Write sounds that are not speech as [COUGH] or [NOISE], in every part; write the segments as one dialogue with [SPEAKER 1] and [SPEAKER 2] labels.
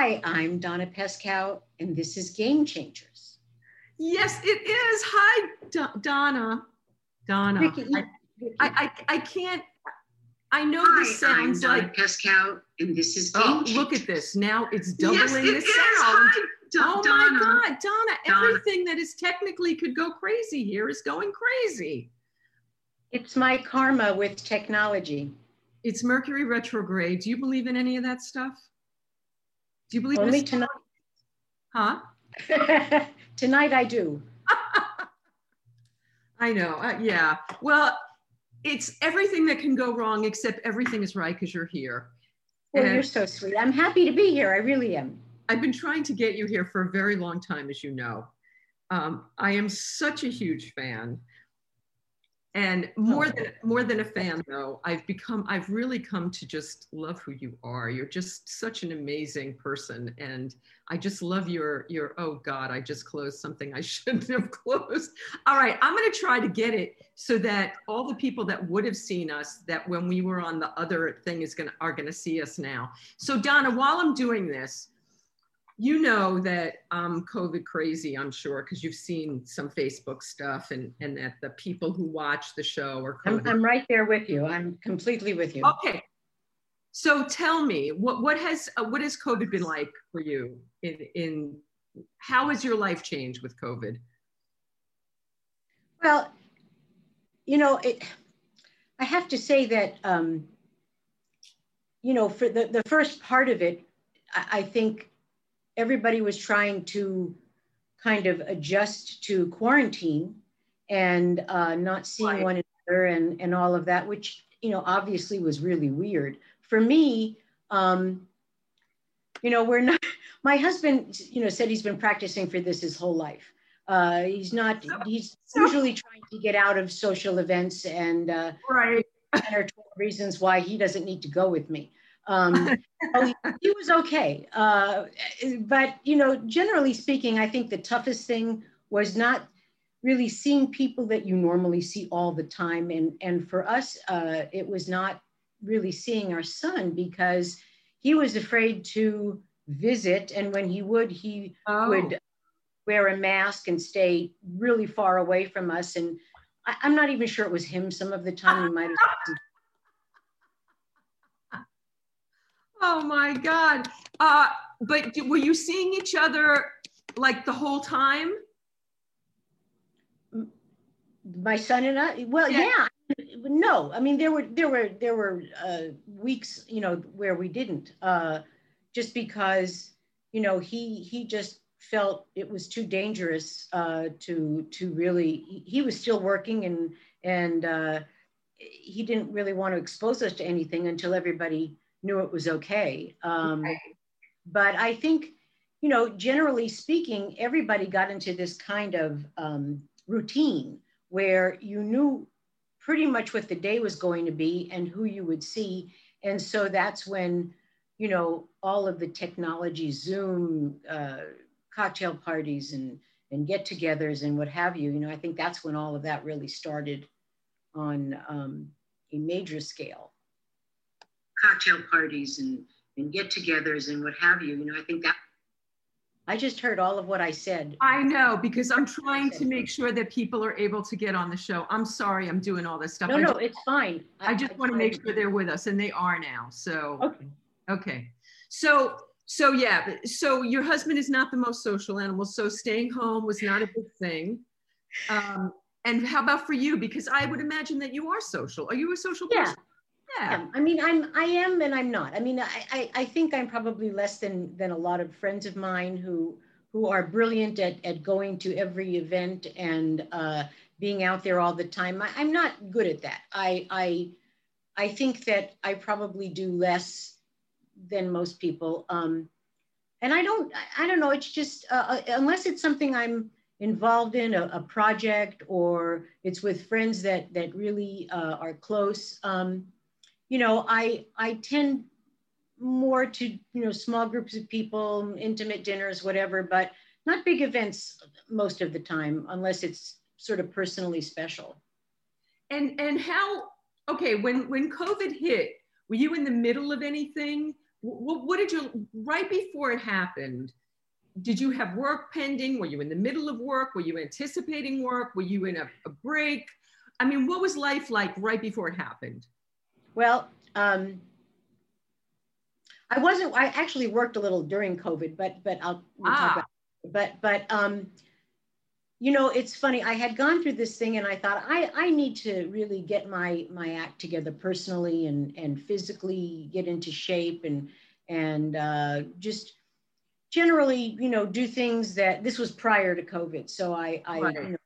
[SPEAKER 1] Hi, I'm Donna Pescow, and this is Game Changers.
[SPEAKER 2] Yes, it is. Hi, Do- Donna. Donna.
[SPEAKER 1] Vicky,
[SPEAKER 2] I,
[SPEAKER 1] Vicky.
[SPEAKER 2] I, I, I can't. I know
[SPEAKER 1] Hi,
[SPEAKER 2] this sounds
[SPEAKER 1] I'm Donna
[SPEAKER 2] like.
[SPEAKER 1] Pescow, and this is oh, Game
[SPEAKER 2] Oh,
[SPEAKER 1] Changers.
[SPEAKER 2] look at this. Now it's doubling
[SPEAKER 1] Yes, it
[SPEAKER 2] the
[SPEAKER 1] is.
[SPEAKER 2] sound.
[SPEAKER 1] Hi, Do-
[SPEAKER 2] oh
[SPEAKER 1] Donna.
[SPEAKER 2] my God, Donna,
[SPEAKER 1] Donna.
[SPEAKER 2] everything that is technically could go crazy here is going crazy.
[SPEAKER 1] It's my karma with technology.
[SPEAKER 2] It's Mercury retrograde. Do you believe in any of that stuff? Do you believe
[SPEAKER 1] Only
[SPEAKER 2] this-
[SPEAKER 1] tonight.
[SPEAKER 2] Huh? [LAUGHS]
[SPEAKER 1] tonight I do. [LAUGHS]
[SPEAKER 2] I know. Uh, yeah. Well, it's everything that can go wrong, except everything is right because you're here.
[SPEAKER 1] Well,
[SPEAKER 2] And
[SPEAKER 1] you're so sweet. I'm happy to be here. I really am.
[SPEAKER 2] I've been trying to get you here for a very long time, as you know. Um, I am such a huge fan. And oh, more
[SPEAKER 1] Oh.
[SPEAKER 2] than more than a fan, though, I've become I've really come to just love who you are. You're just such an amazing person, and I just love your your. Oh God, I just closed something I [LAUGHS] shouldn't have closed. All right, I'm going to try to get it so that all the people that would have seen us, that when we were on the other thing, is going to are going to see us now. So Donna, while I'm doing this, you know that I'm COVID crazy, I'm sure, because you've seen some Facebook stuff and, and that the people who watch the show are
[SPEAKER 1] I'm, I'm right there with you. I'm completely with you.
[SPEAKER 2] okay. So tell me, what, what has uh, what has COVID been like for you? In, in how has your life changed with COVID?
[SPEAKER 1] Well, you know, it, I have to say that, um, you know, for the, the first part of it, I, I think everybody was trying to kind of adjust to quarantine and uh, not seeing
[SPEAKER 2] Right.
[SPEAKER 1] one another and, and all of that, which, you know, obviously was really weird. For me, um, you know, we're not, [LAUGHS] my husband, you know, said he's been practicing for this his whole life. Uh, he's not, he's usually trying to get out of social events and uh,
[SPEAKER 2] Right.
[SPEAKER 1] 10 or 12 reasons why he doesn't need to go with me. Um, so [LAUGHS] he, was okay. Uh, but, you know, generally speaking, I think the toughest thing was not really seeing people that you normally see all the time. And, and for us, uh, it was not really seeing our son because he was afraid to visit. And when he would, he
[SPEAKER 2] Oh,
[SPEAKER 1] would wear a mask and stay really far away from us. And I, I'm not even sure it was him some of the time. He might have. [LAUGHS]
[SPEAKER 2] oh my God. Uh, but were you seeing each other like the whole time?
[SPEAKER 1] My son and I. Well,
[SPEAKER 2] Yeah.
[SPEAKER 1] yeah. No, I mean there were there were there were uh, weeks you know where we didn't uh, just because you know he he just felt it was too dangerous uh, to to really he, he was still working and and uh, he didn't really want to expose us to anything until everybody knew it was okay. Um. But I think, you know, generally speaking, everybody got into this kind of um, routine where you knew pretty much what the day was going to be and who you would see. And so that's when, you know, all of the technology, Zoom, uh, cocktail parties and, and get togethers and what have you, you know, I think that's when all of that really started on um, a major scale. Cocktail parties and, and get togethers and what have you, you know, I think that. I just heard all of what I said.
[SPEAKER 2] I know because I'm trying to make sure that people are able to get on the show. I'm sorry I'm doing all this stuff.
[SPEAKER 1] No,
[SPEAKER 2] I
[SPEAKER 1] no,
[SPEAKER 2] just,
[SPEAKER 1] it's fine.
[SPEAKER 2] I just want to make sure they're with us and they are now. So,
[SPEAKER 1] Okay.
[SPEAKER 2] okay. So, so yeah, so your husband is not the most social animal. So staying home was not a big thing. Um, and how about for you? Because I would imagine that you are social. Are you a social
[SPEAKER 1] Yeah.
[SPEAKER 2] person? Yeah.
[SPEAKER 1] Yeah, I mean, I'm, I am, and I'm not. I mean, I, I, I think I'm probably less than, than a lot of friends of mine who, who are brilliant at, at going to every event and uh, being out there all the time. I, I'm not good at that. I, I, I think that I probably do less than most people. Um, and I don't, I- I don't know. It's just uh, uh, unless it's something I'm involved in, a, a project, or it's with friends that that really uh, are close. Um, you know, I I tend more to you know small groups of people, intimate dinners, whatever, but not big events most of the time, unless it's sort of personally special.
[SPEAKER 2] And and how? Okay, when when COVID hit, were you in the middle of anything? what, what did you, right before it happened, did you have work pending? Were you in the middle of work? Were you anticipating work? Were you in a, a break? I mean, what was life like right before it happened?
[SPEAKER 1] Well, um, I wasn't. I actually worked a little during COVID, but but I'll we'll
[SPEAKER 2] Ah.
[SPEAKER 1] talk about. But but um, you know, it's funny. I had gone through this thing, and I thought I I need to really get my my act together personally and and physically get into shape and and uh, just generally, you know, do things that this was prior to COVID. So I I
[SPEAKER 2] Right.
[SPEAKER 1] you know,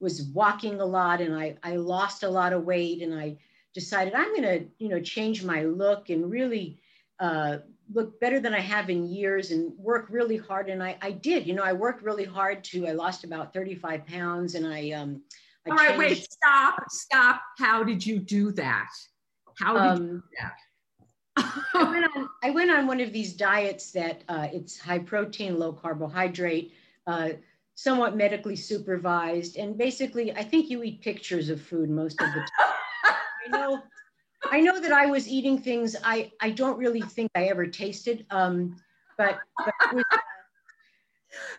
[SPEAKER 1] was walking a lot, and I I lost a lot of weight, and I decided I'm going to you know change my look and really uh, look better than I have in years and work really hard. And I, I did, you know, I worked really hard to, I lost about 35 pounds and I, um, I
[SPEAKER 2] All right, wait, stop, stop. How did you do that? How did you
[SPEAKER 1] um,
[SPEAKER 2] do
[SPEAKER 1] I [LAUGHS] went on, I went on one of these diets that uh, it's high protein, low carbohydrate, uh, somewhat medically supervised. And basically, I think you eat pictures of food most of the time. [LAUGHS] I know, I know that I was eating things I, I don't really think I ever tasted. Um, but, but it was,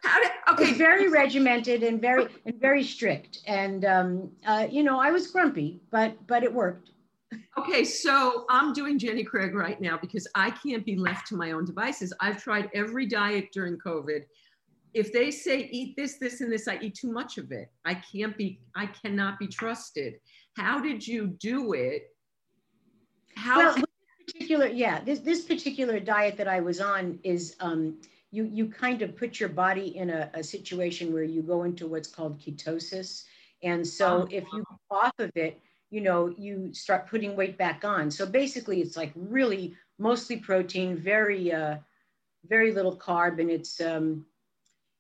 [SPEAKER 2] How did, okay,
[SPEAKER 1] very regimented and very and very strict. And um, uh, you know, I was grumpy, but but it worked.
[SPEAKER 2] Okay, so I'm doing Jenny Craig right now because I can't be left to my own devices. I've tried every diet during COVID. If they say eat this, this, and this, I eat too much of it. I can't be, I cannot be trusted. How did you do it? How,
[SPEAKER 1] Well, particular, yeah, this this particular diet that I was on is um, you you kind of put your body in a, a situation where you go into what's called ketosis, and so
[SPEAKER 2] Oh.
[SPEAKER 1] if you off of it, you know, you start putting weight back on. So basically, it's like really mostly protein, very uh, very little carb, and it's um,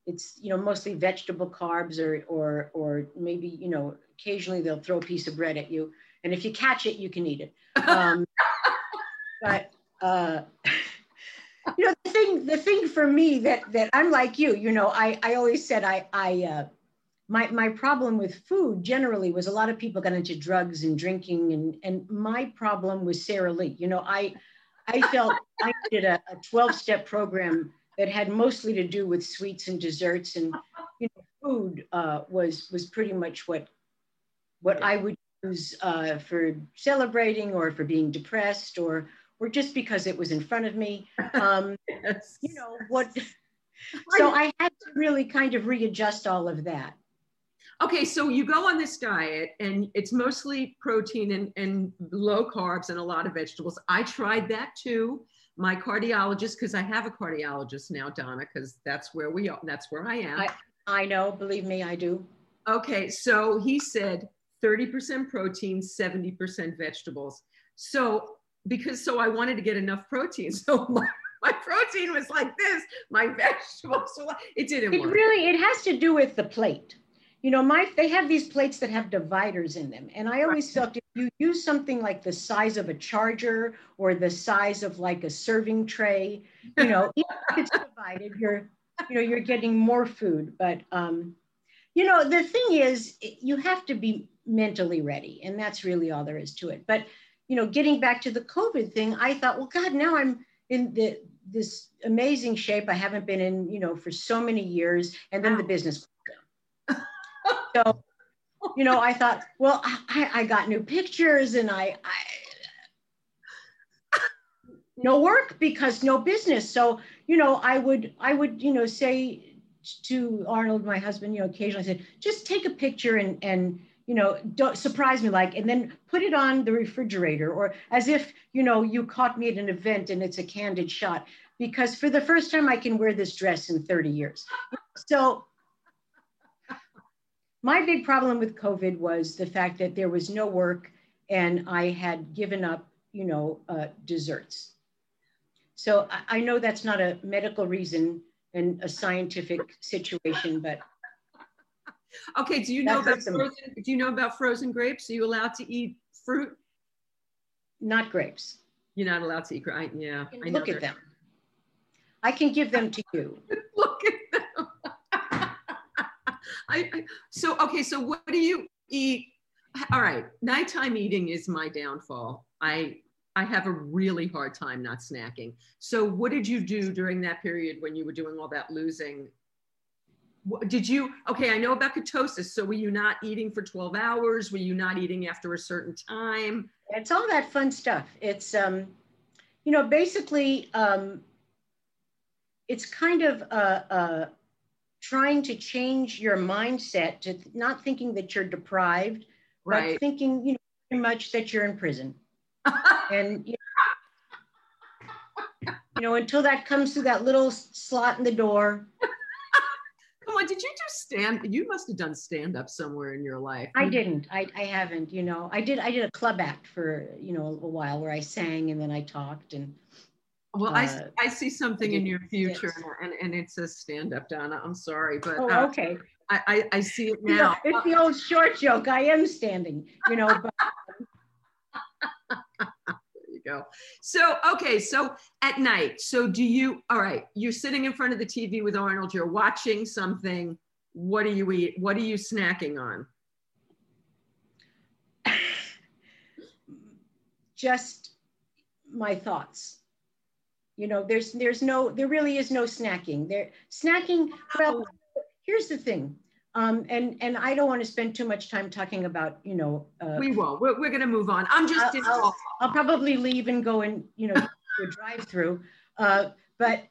[SPEAKER 1] it's you know mostly vegetable carbs or or or maybe you know occasionally they'll throw a piece of bread at you, and if you catch it, you can eat it. [LAUGHS] Um, but uh, [LAUGHS] you know the thing the thing for me that that I'm like you, you know, I I always said I I uh, my my problem with food generally was a lot of people got into drugs and drinking and and my problem was Sara Lee. You know, I I felt [LAUGHS] I did a, a 12 step program that had mostly to do with sweets and desserts and you know food uh, was was pretty much what what I would use uh, for celebrating or for being depressed or or just because it was in front of me. [LAUGHS] Um,
[SPEAKER 2] yes.
[SPEAKER 1] you know what? [LAUGHS] So I had to really kind of readjust all of that.
[SPEAKER 2] Okay, so you go on this diet and it's mostly protein and, and low carbs and a lot of vegetables. I tried that too. My cardiologist, because I have a cardiologist now, Donna, because that's where we are, that's where I am.
[SPEAKER 1] I- I know, believe me, I do.
[SPEAKER 2] okay, so he said 30% protein, 70% vegetables. So because so I wanted to get enough protein. [LAUGHS] So my, my protein was like this, my vegetables like, it didn't
[SPEAKER 1] It
[SPEAKER 2] work.
[SPEAKER 1] really it has to do with the plate. You know, my they have these plates that have dividers in them, and I always felt if you use something like the size of a charger or the size of like a serving tray, you know, [LAUGHS] if it's divided, you're you know you're getting more food. But um, you know, the thing is, you have to be mentally ready, and that's really all there is to it. But you know, getting back to the COVID thing, I thought, well, God, now I'm in the this amazing shape I haven't been in, you know, for so many years, and then the business. [LAUGHS] so, you know, I thought, well, I, I got new pictures, and I, I no work because no business. So, you know, I would I would you know say to Arnold, my husband, you know, occasionally I said, just take a picture and and you know, don't surprise me like, and then put it on the refrigerator or as if, you know, you caught me at an event and it's a candid shot because for the first time I can wear this dress in 30 years. So my big problem with COVID was the fact that there was no work and I had given up, you know, uh, desserts. So I, I know that's not a medical reason and a scientific situation, but
[SPEAKER 2] Okay, do you know
[SPEAKER 1] That
[SPEAKER 2] about frozen, do you know about frozen grapes? Are you allowed to eat fruit?
[SPEAKER 1] not grapes.
[SPEAKER 2] You're not allowed to eat grapes. Yeah, I
[SPEAKER 1] Look at them. I can give them to you. [LAUGHS]
[SPEAKER 2] Look at them. [LAUGHS] I, I so okay. So what do you eat? All right, nighttime eating is my downfall. I I have a really hard time not snacking. So, what did you do during that period when you were doing all that losing? Did you, okay, I know about ketosis. So, were you not eating for 12 hours? Were you not eating after a certain time?
[SPEAKER 1] It's all that fun stuff. It's, um, you know, basically, um, it's kind of uh, uh, trying to change your mindset to not thinking that you're deprived, right. but thinking, you know, very much that you're in prison [LAUGHS] and you know, you know, until that comes through that little slot in the door.
[SPEAKER 2] Did you just stand? You must have done stand up somewhere in your life.
[SPEAKER 1] I didn't. I, I haven't. You know, I did. I did a club act for you know a, while where I sang and then I talked and.
[SPEAKER 2] Well, uh, I, I see something in your future yes. and, and it says stand up, Donna. I'm sorry, but
[SPEAKER 1] oh, uh, okay.
[SPEAKER 2] I, I, I, see it now.
[SPEAKER 1] it's the old short joke. I am standing, you know, but
[SPEAKER 2] go. So, okay, so at night, so do you, all right, you're sitting in front of the TV with Arnold, you're watching something. What do you eat? What are you snacking on? [LAUGHS]
[SPEAKER 1] Just my thoughts. You know, there's there's no there really is no snacking. There snacking, well, here's the thing. Um, and and I don't want to spend too much time talking about you know.
[SPEAKER 2] Uh, we will. We're, we're going to move on. I'm just.
[SPEAKER 1] I'll, I'll, I'll, probably leave and go and you know your drive through. Uh, but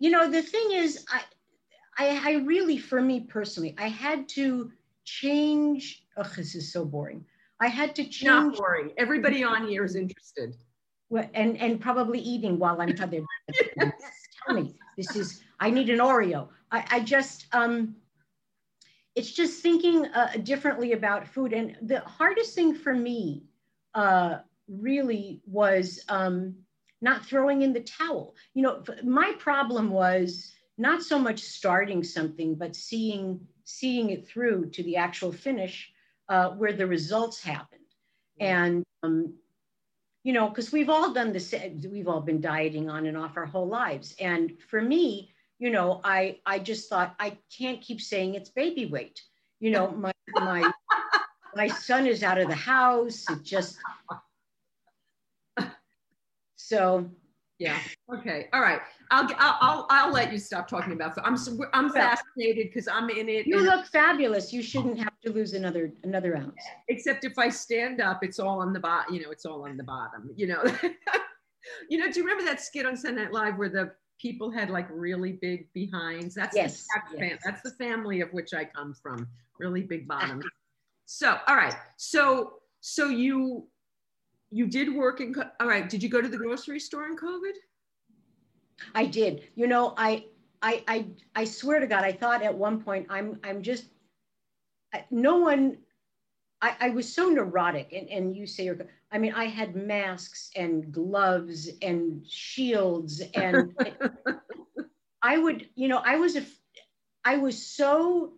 [SPEAKER 1] you know the thing is, I, I I really for me personally, I had to change. Oh, this is so boring. I had to change.
[SPEAKER 2] Not boring. Everybody on here is interested.
[SPEAKER 1] And and probably eating while I'm talking. yes. [LAUGHS] Tell me, this is. I need an Oreo. I I just um it's just thinking uh, differently about food. And the hardest thing for me uh, really was um, not throwing in the towel. You know, my problem was not so much starting something, but seeing seeing it through to the actual finish uh, where the results happened. And um, you know, because we've all done this, we've all been dieting on and off our whole lives. And for me, you know, I I just thought I can't keep saying it's baby weight. You know, my my [LAUGHS] my son is out of the house. It just [LAUGHS] so
[SPEAKER 2] yeah. Okay. All right. I'll I'll I'll let you stop talking about. I'm I'm fascinated because I'm in it.
[SPEAKER 1] You look fabulous. You shouldn't have to lose another another ounce.
[SPEAKER 2] Except if I stand up, it's all on the bottom. You know, it's all on the bottom. You know. [LAUGHS] you know. Do you remember that skit on Saturday Night Live where the people had like really big behinds. That's
[SPEAKER 1] yes,
[SPEAKER 2] the, yes. that's the family of which I come from. Really big ah. bottoms. so, all right. So, so you you did work in. All right. Did you go to the grocery store in COVID?
[SPEAKER 1] I did. You know, I I I I swear to God, I thought at one point I'm I'm just no one. I, I was so neurotic, and, and you say you're I mean, I had masks and gloves and shields [LAUGHS] and I would, you know, I was a, I was so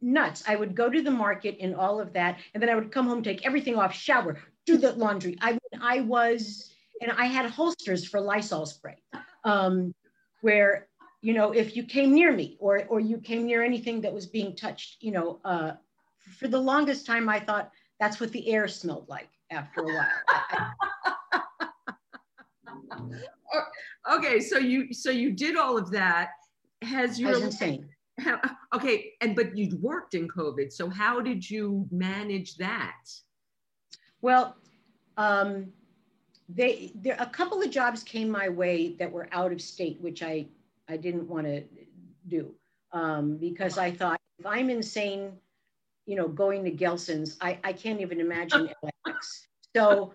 [SPEAKER 1] nuts. I would go to the market and all of that, and then I would come home, take everything off, shower, do the laundry. I mean, I was, and I had holsters for Lysol spray, um, where you know, if you came near me or or you came near anything that was being touched, you know, uh, for the longest time, I thought that's what the air smelled like after a
[SPEAKER 2] while. [LAUGHS] okay, so you so you did all of that. Has your
[SPEAKER 1] insane.
[SPEAKER 2] How, [LAUGHS] okay, and but you'd worked in COVID, so how did you manage that?
[SPEAKER 1] Well, um, they there a couple of jobs came my way that were out of state, which I I didn't want to do um, because I thought if I'm insane you know, going to Gelson's, I, I can't even imagine [LAUGHS] LAX. So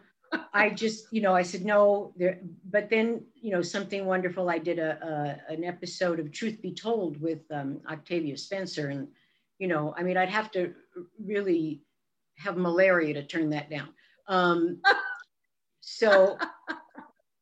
[SPEAKER 1] I just, you know, I said no there, but then, you know, something wonderful. I did a, a an episode of Truth Be Told with um, Octavia Spencer, and you know, I mean, I'd have to really have malaria to turn that down. Um, [LAUGHS] so,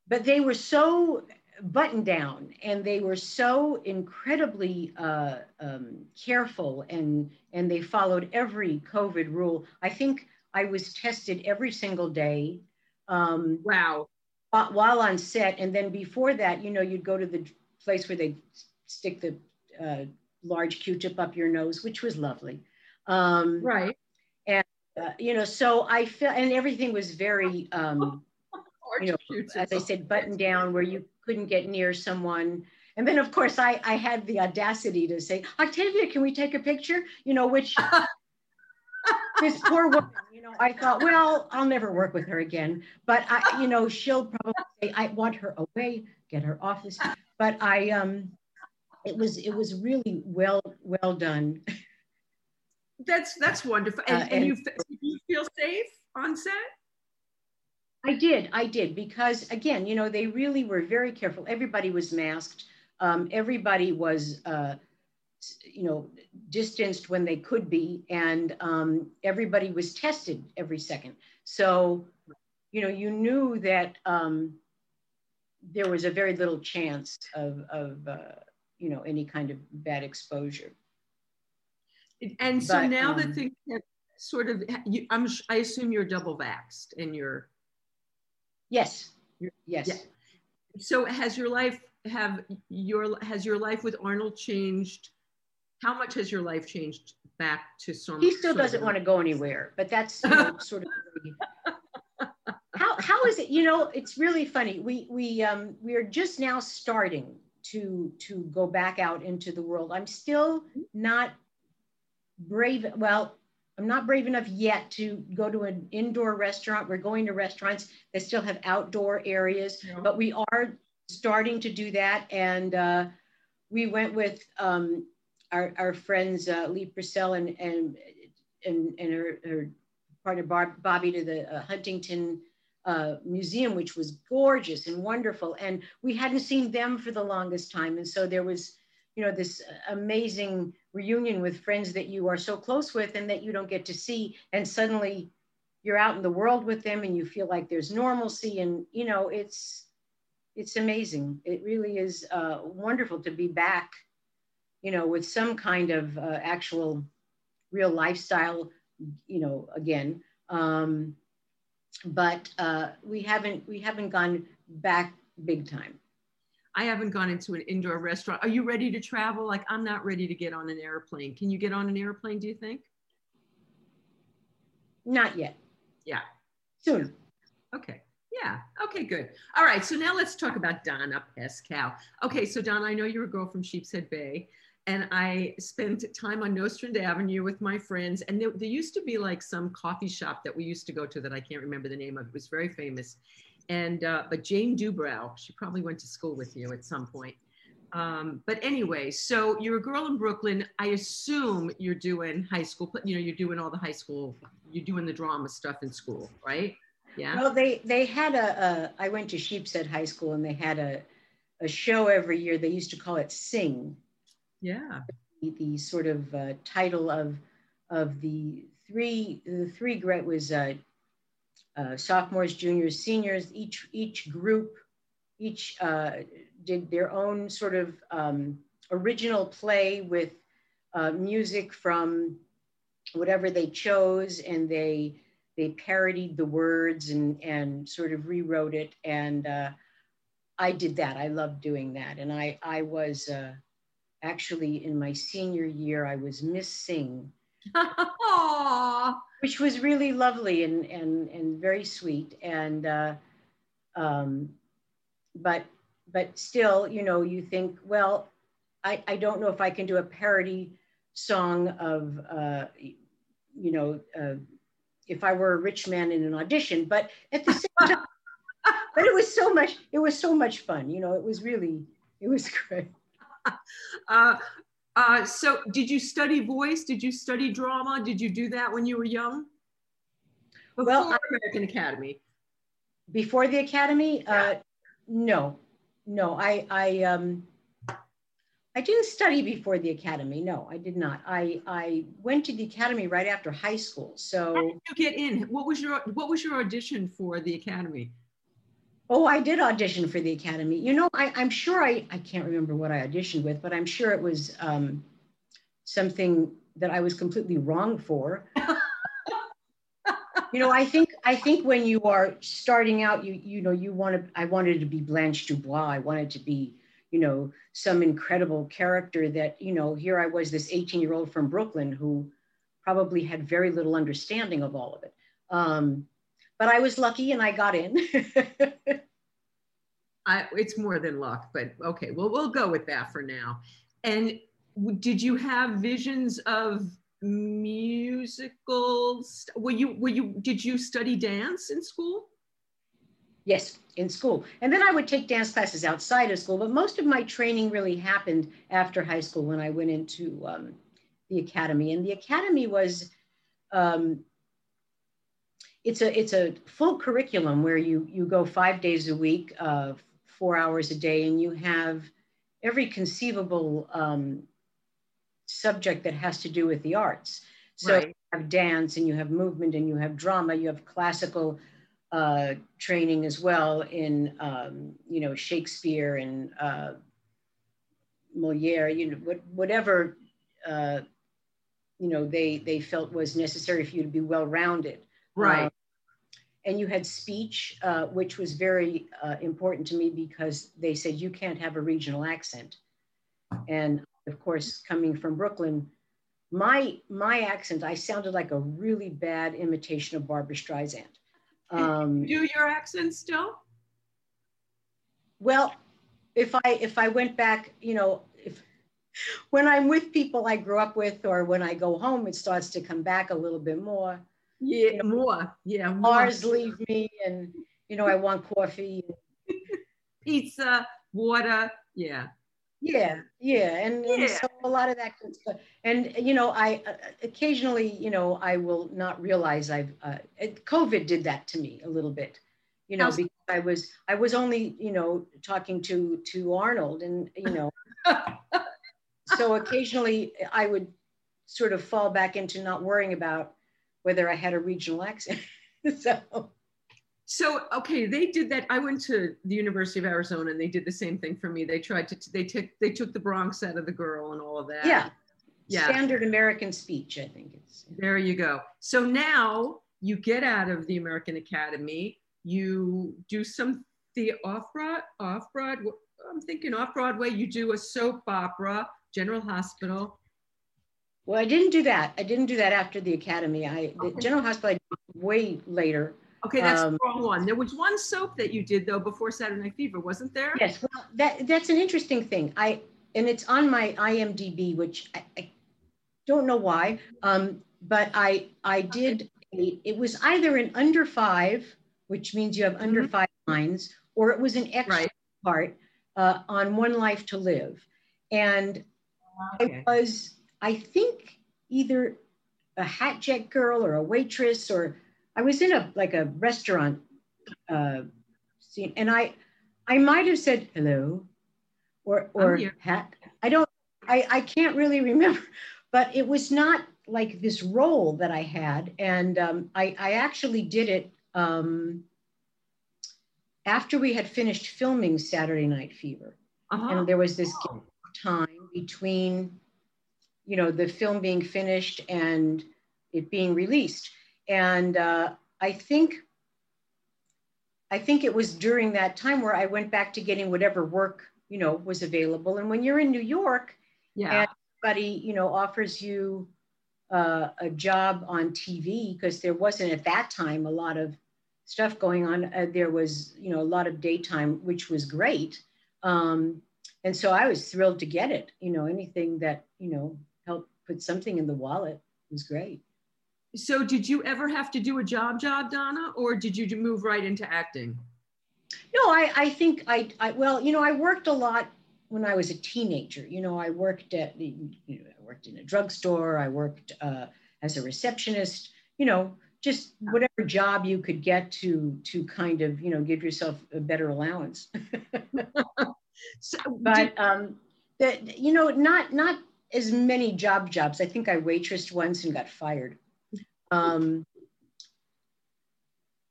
[SPEAKER 1] but they were so button down and they were so incredibly uh, um, careful and and they followed every covid rule. I think i was tested every single day
[SPEAKER 2] um, wow.
[SPEAKER 1] while on set and then before that you know you'd go to the place where they stick the uh, large q-tip up your nose which was lovely.
[SPEAKER 2] Um, right.
[SPEAKER 1] and uh, you know so i felt and everything was very um, [LAUGHS] you know, as I said, button down where you couldn't get near someone. And then, of course, I, I had the audacity to say, Octavia, can we take a picture? You know, which [LAUGHS] this poor woman, you know, I thought, well, I'll never work with her again. But I, you know, she'll probably say, I want her away, get her off this. But I, um, it was, it was really well, well done.
[SPEAKER 2] That's that's wonderful. And, uh, and, and you, you feel safe on set?
[SPEAKER 1] I did, I did, because again, you know, they really were very careful. Everybody was masked. Um, everybody was, uh, you know, distanced when they could be, and um, everybody was tested every second. So, you know, you knew that um, there was a very little chance of, of uh, you know, any kind of bad exposure.
[SPEAKER 2] And so but, now that um, things have sort of, you, I'm, I assume you're double vaxxed and you're.
[SPEAKER 1] Yes. Yes. Yeah.
[SPEAKER 2] So has your life have your has your life with Arnold changed? How much has your life changed back to some?
[SPEAKER 1] He still doesn't want to go anywhere, but that's you know, [LAUGHS] sort of. how how is it? You know, it's really funny. We we um we are just now starting to to go back out into the world. I'm still not brave. Well, I'm not brave enough yet to go to an indoor restaurant. We're going to restaurants that still have outdoor areas, yeah. but we are starting to do that. And uh, we went with um, our, our friends uh, Lee Purcell and and and, and her, her partner Bob, Bobby to the uh, Huntington uh, Museum, which was gorgeous and wonderful. And we hadn't seen them for the longest time, and so there was you know this amazing reunion with friends that you are so close with and that you don't get to see and suddenly you're out in the world with them and you feel like there's normalcy and you know it's it's amazing. It really is uh, wonderful to be back you know with some kind of uh, actual real lifestyle you know again. Um, but uh, we haven't we haven't gone back big time
[SPEAKER 2] I haven't gone into an indoor restaurant. Are you ready to travel? Like, I'm not ready to get on an airplane. Can you get on an airplane, do you think?
[SPEAKER 1] Not yet.
[SPEAKER 2] Yeah.
[SPEAKER 1] Soon.
[SPEAKER 2] Okay. Yeah. Okay, good. All right. So now let's talk about Donna Pescow. Okay. So, Donna, I know you're a girl from Sheepshead Bay, and I spent time on Nostrand Avenue with my friends. And there, there used to be like some coffee shop that we used to go to that I can't remember the name of. It was very famous and uh, but Jane Dubrow, she probably went to school with you at some point. Um, but anyway, so you're a girl in Brooklyn. I assume you're doing high school. You know, you're doing all the high school. You're doing the drama stuff in school, right?
[SPEAKER 1] Yeah. Well, they they had a. a I went to Sheepshead High School, and they had a a show every year. They used to call it Sing.
[SPEAKER 2] Yeah.
[SPEAKER 1] The, the sort of uh, title of of the three the three great was uh, uh, sophomores, juniors, seniors, each, each group, each uh, did their own sort of um, original play with uh, music from whatever they chose and they, they parodied the words and, and sort of rewrote it. And uh, I did that. I loved doing that. And I, I was uh, actually in my senior year, I was Miss Sing. [LAUGHS] [LAUGHS] which was really lovely and and and very sweet. And uh, um, but but still you know you think well I, I don't know if I can do a parody song of uh, you know uh, if I were a rich man in an audition but at the same time [LAUGHS] but it was so much it was so much fun you know it was really it was [LAUGHS] great.
[SPEAKER 2] Uh, uh, so did you study voice? Did you study drama? Did you do that when you were young? Before well, American Academy.
[SPEAKER 1] Before the Academy? Yeah. Uh, no, no, I, I, um, I didn't study before the Academy. No, I did not. I, I went to the Academy right after high school. So
[SPEAKER 2] How did you get in? What was your, what was your audition for the Academy?
[SPEAKER 1] Oh, I did audition for the Academy. You know, I, am sure I, I can't remember what I auditioned with, but I'm sure it was um, something that I was completely wrong for. [LAUGHS] you know, I think I think when you are starting out, you you know, you want to. I wanted to be Blanche Dubois. I wanted to be, you know, some incredible character that you know. Here I was, this 18 year old from Brooklyn who probably had very little understanding of all of it. Um, but I was lucky and I got in. [LAUGHS]
[SPEAKER 2] I, it's more than luck, but okay, well, we'll go with that for now. And did you have visions of musicals? Were you, were you, did you study dance in school?
[SPEAKER 1] Yes, in school. And then I would take dance classes outside of school, but most of my training really happened after high school when I went into um, the academy. And the academy was, um, it's a it's a full curriculum where you you go five days a week, uh, four hours a day, and you have every conceivable um, subject that has to do with the arts. So right. you have dance, and you have movement, and you have drama, you have classical uh, training as well in um, you know Shakespeare and uh, Moliere, you know what, whatever uh, you know they they felt was necessary for you to be well rounded.
[SPEAKER 2] Right.
[SPEAKER 1] And you had speech, uh, which was very uh, important to me because they said you can't have a regional accent. And of course, coming from Brooklyn, my my accent, I sounded like a really bad imitation of Barbra Streisand.
[SPEAKER 2] Um, do your accent still?
[SPEAKER 1] Well, if I if I went back, you know, if when I'm with people I grew up with, or when I go home, it starts to come back a little bit more.
[SPEAKER 2] Yeah, you know, more. Yeah,
[SPEAKER 1] more. leave me, and you know, I want coffee, [LAUGHS]
[SPEAKER 2] pizza, water. Yeah.
[SPEAKER 1] Yeah, yeah, and, yeah. and so a lot of that good stuff. And you know, I uh, occasionally, you know, I will not realize I've. Uh, COVID did that to me a little bit, you know, How's because I was I was only you know talking to to Arnold, and you know, [LAUGHS] so occasionally I would sort of fall back into not worrying about whether I had a regional accent. [LAUGHS] so
[SPEAKER 2] so okay they did that. I went to the university of arizona and they did the same thing for me. They tried to they took they took the bronx out of the girl and all of that.
[SPEAKER 1] Yeah. Yeah. Standard american speech i think it's
[SPEAKER 2] there you go. So now you get out of the american academy. You do some the off broad off broad i'm thinking off broadway you do a soap opera general hospital
[SPEAKER 1] well i didn't do that i didn't do that after the academy i the general hospital I did way later
[SPEAKER 2] Okay, that's um, the wrong one. There was one soap that you did though before Saturday Night Fever, wasn't there?
[SPEAKER 1] Yes, well, that that's an interesting thing. I and it's on my IMDb, which I, I don't know why, um, but I I did. A, it was either an under five, which means you have under mm-hmm. five lines, or it was an extra right. part uh, on One Life to Live, and okay. I was I think either a hat jack girl or a waitress or I was in a like a restaurant uh, scene, and I I might have said hello, or or hat. I don't. I I can't really [LAUGHS] remember, but it was not like this role that I had, and um, I I actually did it. Um, after we had finished filming Saturday Night Fever, uh-huh. and there was this oh. time between, you know, the film being finished and it being released. And uh, I think, I think it was during that time where I went back to getting whatever work, you know, was available. And when you're in New York,
[SPEAKER 2] yeah.
[SPEAKER 1] and somebody, you know, offers you uh, a job on TV, because there wasn't at that time a lot of stuff going on. Uh, there was, you know, a lot of daytime, which was great. Um, and so I was thrilled to get it. You know, anything that, you know, helped put something in the wallet It was great.
[SPEAKER 2] So did you ever have to do a job job, Donna, or did you move right into acting?
[SPEAKER 1] No, I, I think I, I, well, you know, I worked a lot when I was a teenager. You know, I worked at, you know, I worked in a drugstore. I worked uh, as a receptionist, you know, just whatever job you could get to, to kind of, you know, give yourself a better allowance. [LAUGHS] [LAUGHS] so, but, um, that, you know, not, not as many job jobs. I think I waitressed once and got fired. Um,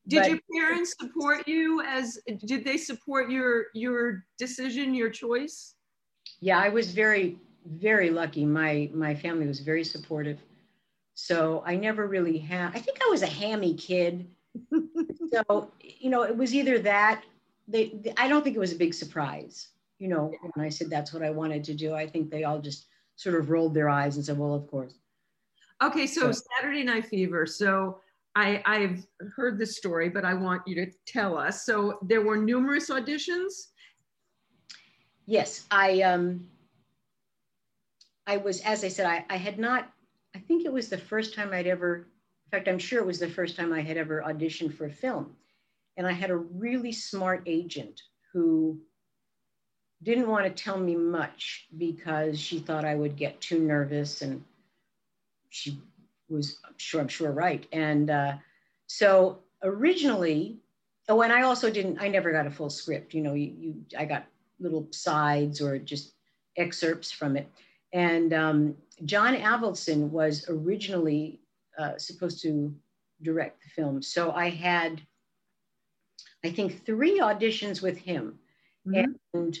[SPEAKER 2] did but, your parents support you as did they support your your decision your choice?
[SPEAKER 1] Yeah i was very very lucky. My my family was very supportive. So i never really had i think i was a hammy kid. [LAUGHS] So you know it was either that they, they, i don't think it was a big surprise you know when i said that's what i wanted to do. I think they all just sort of rolled their eyes and said well of course
[SPEAKER 2] Okay, so Saturday Night Fever. So I, I've heard this story, but I want you to tell us. So there were numerous auditions.
[SPEAKER 1] Yes, I um, I was, as I said, I, I had not. I think it was the first time I'd ever. In fact, I'm sure it was the first time I had ever auditioned for a film, and I had a really smart agent who didn't want to tell me much because she thought I would get too nervous and she was I'm sure I'm sure right. And uh, so originally, oh, and I also didn't. I never got a full script. You know, you, you I got little sides or just excerpts from it. And um, John Avildsen was originally uh, supposed to direct the film. So I had, I think, three auditions with him. Mm-hmm. And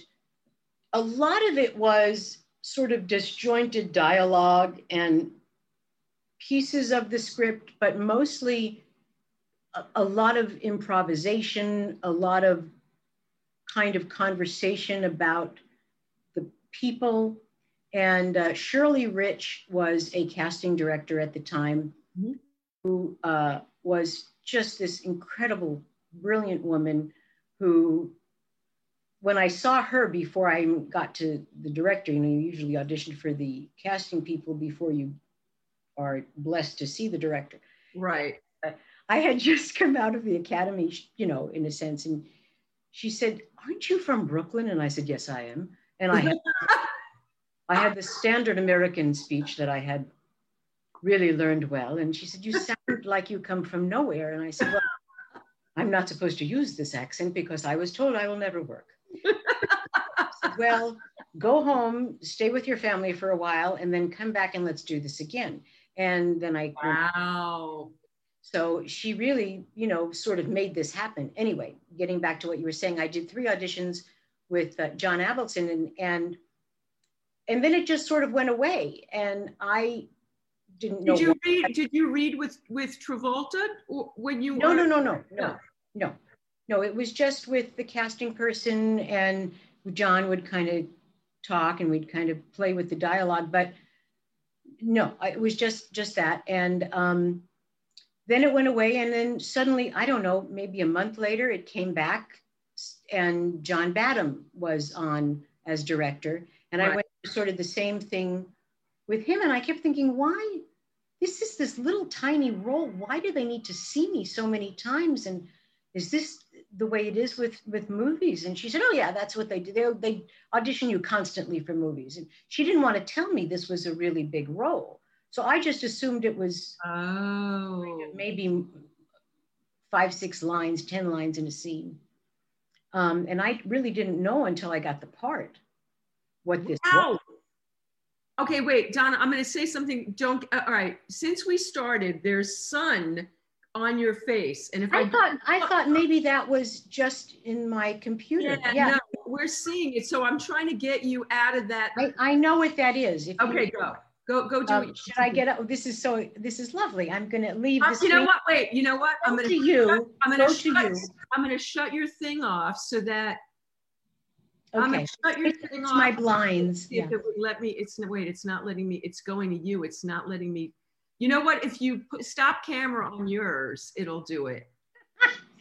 [SPEAKER 1] a lot of it was sort of disjointed dialogue and pieces of the script, but mostly a, a lot of improvisation, a lot of kind of conversation about the people. And uh, Shirley Rich was a casting director at the time mm-hmm. who uh, was just this incredible, brilliant woman who, when I saw her before I got to the director, you know, you usually audition for the casting people before you are blessed to see the director.
[SPEAKER 2] Right.
[SPEAKER 1] Uh, I had [LAUGHS] just come out of the academy, you know, in a sense, and she said, "Aren't you from Brooklyn?" And I said, "Yes, I am." And I had, [LAUGHS] I had the standard American speech that I had really learned well, and she said, "You [LAUGHS] sound like you come from nowhere." And I said, "Well, I'm not supposed to use this accent because I was told I will never work." [LAUGHS] Well, go home, stay with your family for a while, and then come back and let's do this again. And then I
[SPEAKER 2] wow.
[SPEAKER 1] So she really, you know, sort of made this happen. Anyway, getting back to what you were saying, I did three auditions with uh, John Avildsen, and and and then it just sort of went away, and I didn't know.
[SPEAKER 2] Did you read? I, did you read with with Travolta when you?
[SPEAKER 1] No, were, no, no, no, no, no, no. It was just with the casting person, and John would kind of talk, and we'd kind of play with the dialogue, but no, it was just just that, and um, then it went away, and then suddenly, I don't know, maybe a month later, it came back, and John Badham was on as director, and right. I went sort of the same thing with him, and I kept thinking, why? This is this little tiny role. Why do they need to see me so many times? And is this the way it is with with movies. And she said oh yeah that's what they do. They, they audition you constantly for movies. And she didn't want to tell me this was a really big role. So i just assumed it was
[SPEAKER 2] oh.
[SPEAKER 1] maybe five six lines ten lines in a scene. Um, and i really didn't know until i got the part what this wow. was.
[SPEAKER 2] Okay wait donna i'm going to say something. Don't uh, all right. Since we started there's sun on your face. And if
[SPEAKER 1] I, I thought I thought maybe that was just in my computer.
[SPEAKER 2] Yeah, yeah. No, we're seeing it. So I'm trying to get you out of that.
[SPEAKER 1] I, I know what that is.
[SPEAKER 2] If okay, you, go. Go go do um,
[SPEAKER 1] it. Should I get up? This is so this is lovely. I'm gonna leave uh,
[SPEAKER 2] this. You know what? Wait, you know what?
[SPEAKER 1] I'm gonna to you. Shut,
[SPEAKER 2] I'm gonna go shut, to you. I'm gonna shut your thing off so that
[SPEAKER 1] Okay. I'm gonna shut your thing it's off. my blinds.
[SPEAKER 2] Yeah. If it would let me, it's wait, it's not letting me, it's going to you. It's not letting me you know what? If you put stop camera on yours, it'll do it.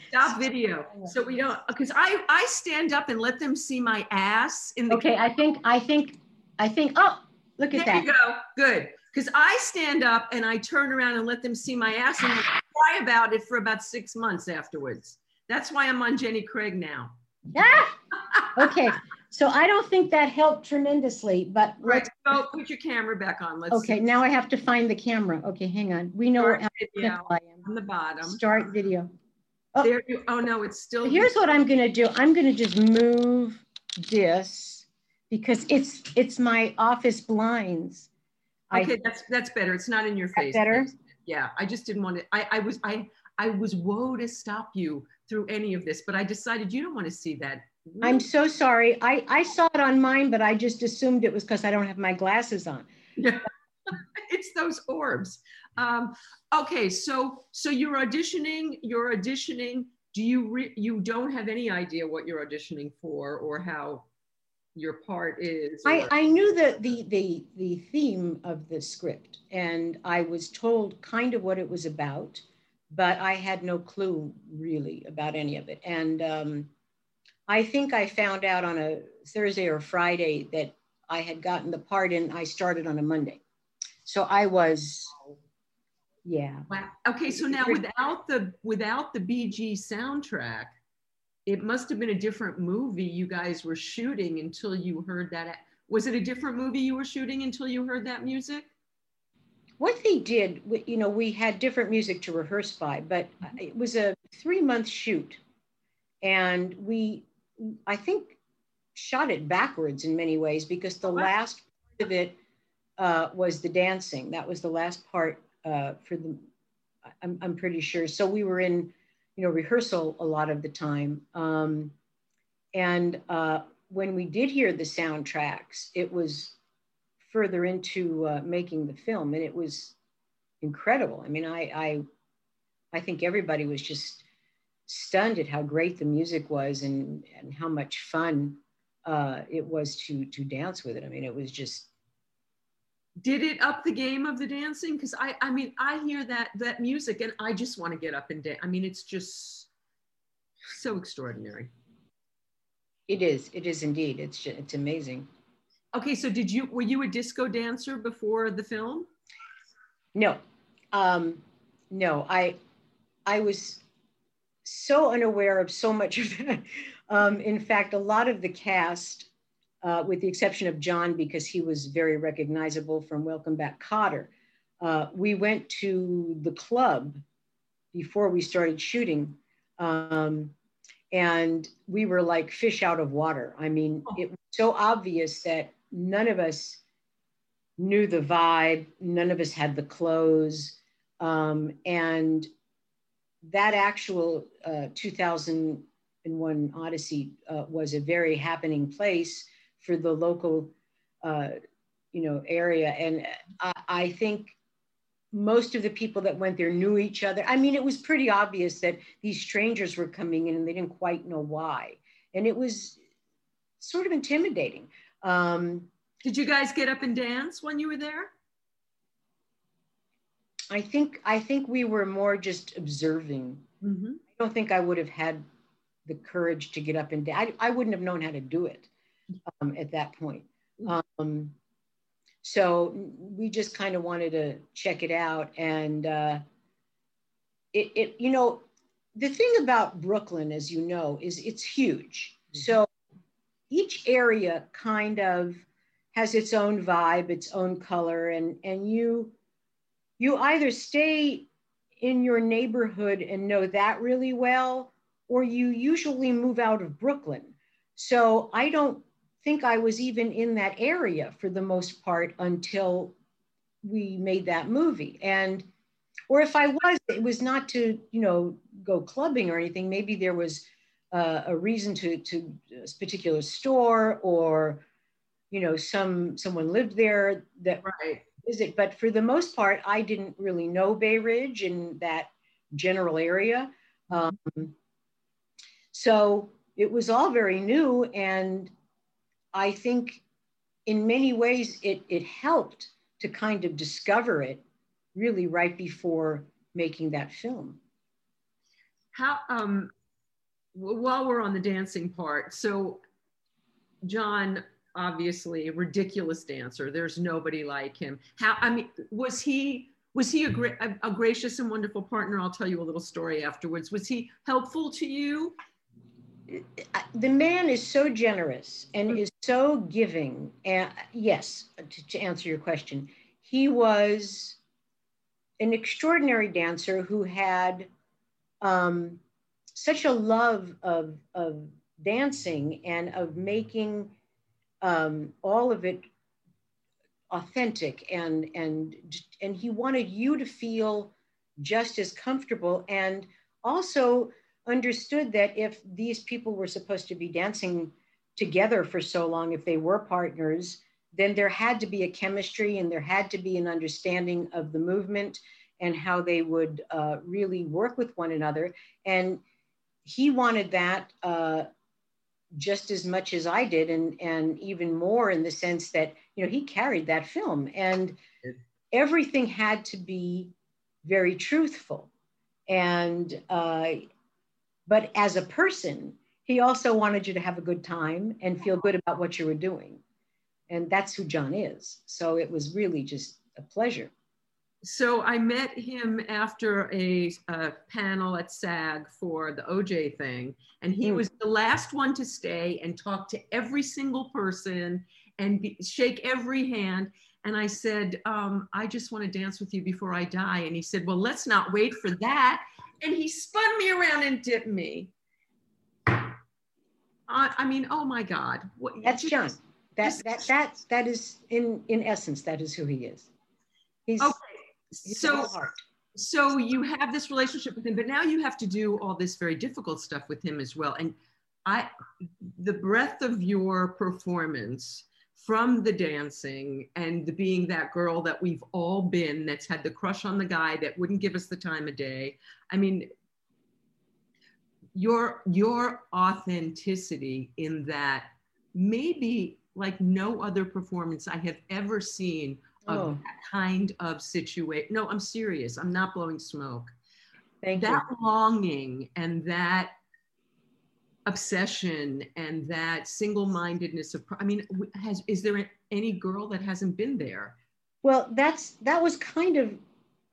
[SPEAKER 2] Stop [LAUGHS] video. So we don't because I I stand up and let them see my ass in the
[SPEAKER 1] Okay, I think I think I think oh look at
[SPEAKER 2] there
[SPEAKER 1] that.
[SPEAKER 2] There you go. Good. Because I stand up and I turn around and let them see my ass and cry about it for about six months afterwards. That's why I'm on Jenny Craig now.
[SPEAKER 1] Yeah. Okay. [LAUGHS] So I don't think that helped tremendously, but
[SPEAKER 2] let's go put your camera back on. Let's
[SPEAKER 1] okay. See. Now I have to find the camera. Okay, hang on. We know
[SPEAKER 2] Start video I am. on the bottom.
[SPEAKER 1] Start video.
[SPEAKER 2] Oh, there you, oh no, it's still.
[SPEAKER 1] Here's what I'm going to do. I'm going to just move this because it's it's my office blinds.
[SPEAKER 2] Okay, I, that's that's better. It's not in your face.
[SPEAKER 1] Better.
[SPEAKER 2] Yeah, I just didn't want to. I I was I I was woe to stop you through any of this, but I decided you don't want to see that
[SPEAKER 1] I'm so sorry. I, I saw it on mine, but I just assumed it was because I don't have my glasses on.
[SPEAKER 2] Yeah, [LAUGHS] it's those orbs. Um, okay, so so you're auditioning. You're auditioning. Do you re- you don't have any idea what you're auditioning for or how your part is?
[SPEAKER 1] Or- I, I knew the, the the the theme of the script, and I was told kind of what it was about. but I had no clue really about any of it. And um, I think I found out on a Thursday or Friday that I had gotten the part and I started on a Monday. So I was, yeah.
[SPEAKER 2] Wow. Okay, so now without the without the Bee Gees soundtrack, it must have been a different movie you guys were shooting until you heard that. Was it a different movie you were shooting until you heard that music?
[SPEAKER 1] What they did, you know, we had different music to rehearse by, but mm-hmm. it was a three month shoot. And we, I think, shot it backwards in many ways because the last part of it uh, was the dancing. That was the last part uh, for the, I'm, I'm pretty sure. So we were in you know, rehearsal a lot of the time. Um, and uh, when we did hear the soundtracks, it was further into uh, making the film, and it was incredible. I mean, I, I, I think everybody was just stunned at how great the music was and, and how much fun uh, it was to to dance with it. I mean, it was just
[SPEAKER 2] did it up the game of the dancing? Because i i mean i hear that that music and i just want to get up and dance i mean it's just so extraordinary.
[SPEAKER 1] It is it is indeed. It's just, it's amazing.
[SPEAKER 2] Okay so did you were you a disco dancer before the film?
[SPEAKER 1] No. Um no i i was so unaware of so much of that um in fact a lot of the cast uh, with the exception of John, because he was very recognizable from Welcome Back Kotter. Uh, we went to the club before we started shooting. Um, and we were like fish out of water. I mean, oh. it was so obvious that none of us knew the vibe, none of us had the clothes. Um, and that actual uh, 2001 Odyssey uh, was a very happening place for the local, uh, you know, area. And I, I think most of the people that went there knew each other. I mean, it was pretty obvious that these strangers were coming in and they didn't quite know why. And it was sort of intimidating. Um,
[SPEAKER 2] Did you guys get up and dance when you were there?
[SPEAKER 1] I think I think we were more just observing. Mm-hmm. I don't think I would have had the courage to get up and. I, I wouldn't have known how to do it um, at that point. Um, so we just kind of wanted to check it out. And uh, it, it, you know, the thing about Brooklyn, as you know, is it's huge. Mm-hmm. So each area kind of has its own vibe, its own color, and and you you either stay in your neighborhood and know that really well, or you usually move out of Brooklyn. So I don't think I was even in that area for the most part until we made that movie. And, or if I was, it was not to, you know, go clubbing or anything. Maybe there was uh, a reason to, to a particular store or, you know, some, someone lived there that right. Visit. But for the most part, I didn't really know Bay Ridge in that general area. Um, so it was all very new and I think in many ways it, it helped to kind of discover it really right before making that film.
[SPEAKER 2] How, um, while we're on the dancing part, so John, obviously a ridiculous dancer. There's nobody like him. How, I mean, was he, was he a, gra- a, gracious and wonderful partner? I'll tell you a little story afterwards. Was he helpful to you?
[SPEAKER 1] the man is so generous and is so giving. And yes, to, to, answer your question, he was an extraordinary dancer who had um, such a love of, of dancing and of making um, all of it authentic and and and he wanted you to feel just as comfortable and also understood that if these people were supposed to be dancing together for so long, if they were partners, then there had to be a chemistry and there had to be an understanding of the movement and how they would uh, really work with one another. And he wanted that uh, just as much as I did, and, and even more in the sense that, you know, he carried that film and everything had to be very truthful And, uh, but as a person, he also wanted you to have a good time and feel good about what you were doing. And that's who John is. So it was really just a pleasure.
[SPEAKER 2] So I met him after a, a panel at SAG for the OJ thing, and he mm. was the last one to stay and talk to every single person and be, shake every hand. And I said, um, I just want to dance with you before I die. And he said, Well, let's not wait for that. And he spun me around and dipped me. Uh, I mean, oh my God.
[SPEAKER 1] What, That's John. That, that, that, that is, in, in essence, that is who he is.
[SPEAKER 2] He's, okay. So, so you have this relationship with him, but now you have to do all this very difficult stuff with him as well. And I, the breadth of your performance from the dancing and the being that girl that we've all been that's had the crush on the guy that wouldn't give us the time of day i mean your your authenticity in that maybe like no other performance i have ever seen of oh. that kind of situation no i'm serious i'm not blowing smoke.
[SPEAKER 1] Thank
[SPEAKER 2] that
[SPEAKER 1] you.
[SPEAKER 2] longing and that obsession and that single-mindedness of i mean has is there any girl that hasn't been there?
[SPEAKER 1] Well that's that was kind of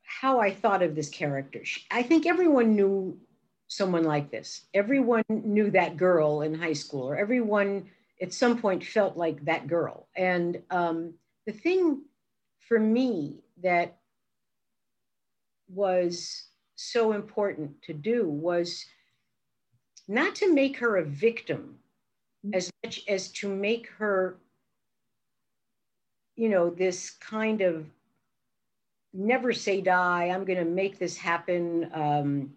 [SPEAKER 1] how i thought of this character. I think everyone knew someone like this. Everyone knew that girl in high school or everyone at some point felt like that girl. And um, the thing for me that was so important to do was not to make her a victim mm-hmm. as much as to make her, you know, this kind of never say die, I'm going to make this happen um,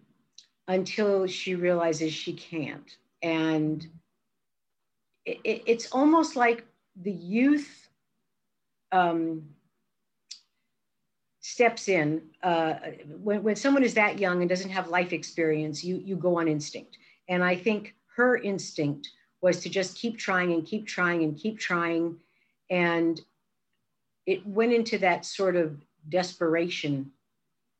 [SPEAKER 1] until she realizes she can't. And it, it, it's almost like the youth um, steps in. Uh, when, when someone is that young and doesn't have life experience, you, you go on instinct. And I think her instinct was to just keep trying and keep trying and keep trying. And it went into that sort of desperation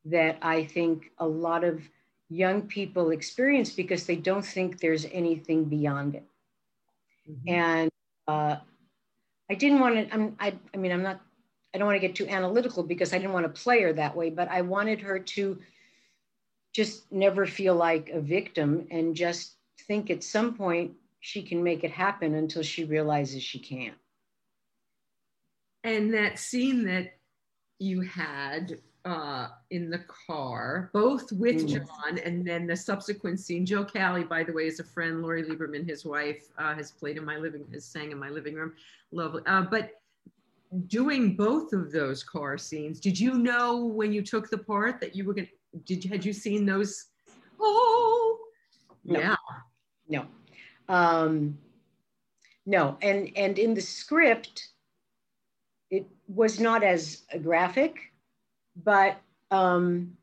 [SPEAKER 1] that I think a lot of young people experience because they don't think there's anything beyond it. Mm-hmm. And uh, I didn't want to, I'm, I, I mean, I'm not, I don't want to get too analytical because I didn't want to play her that way, but I wanted her to just never feel like a victim and just think at some point she can make it happen until she realizes she can't.
[SPEAKER 2] And that scene that you had uh, in the car, both with mm. John and then the subsequent scene. Joe Cali, by the way, is a friend. Lori Lieberman, his wife, uh, has played in my living, has sang in my living room. Lovely. Uh, but doing both of those car scenes, did you know when you took the part that you were going to did you had you seen those? Oh,
[SPEAKER 1] no. yeah, no, um, no, and and in the script, it was not as graphic, but um,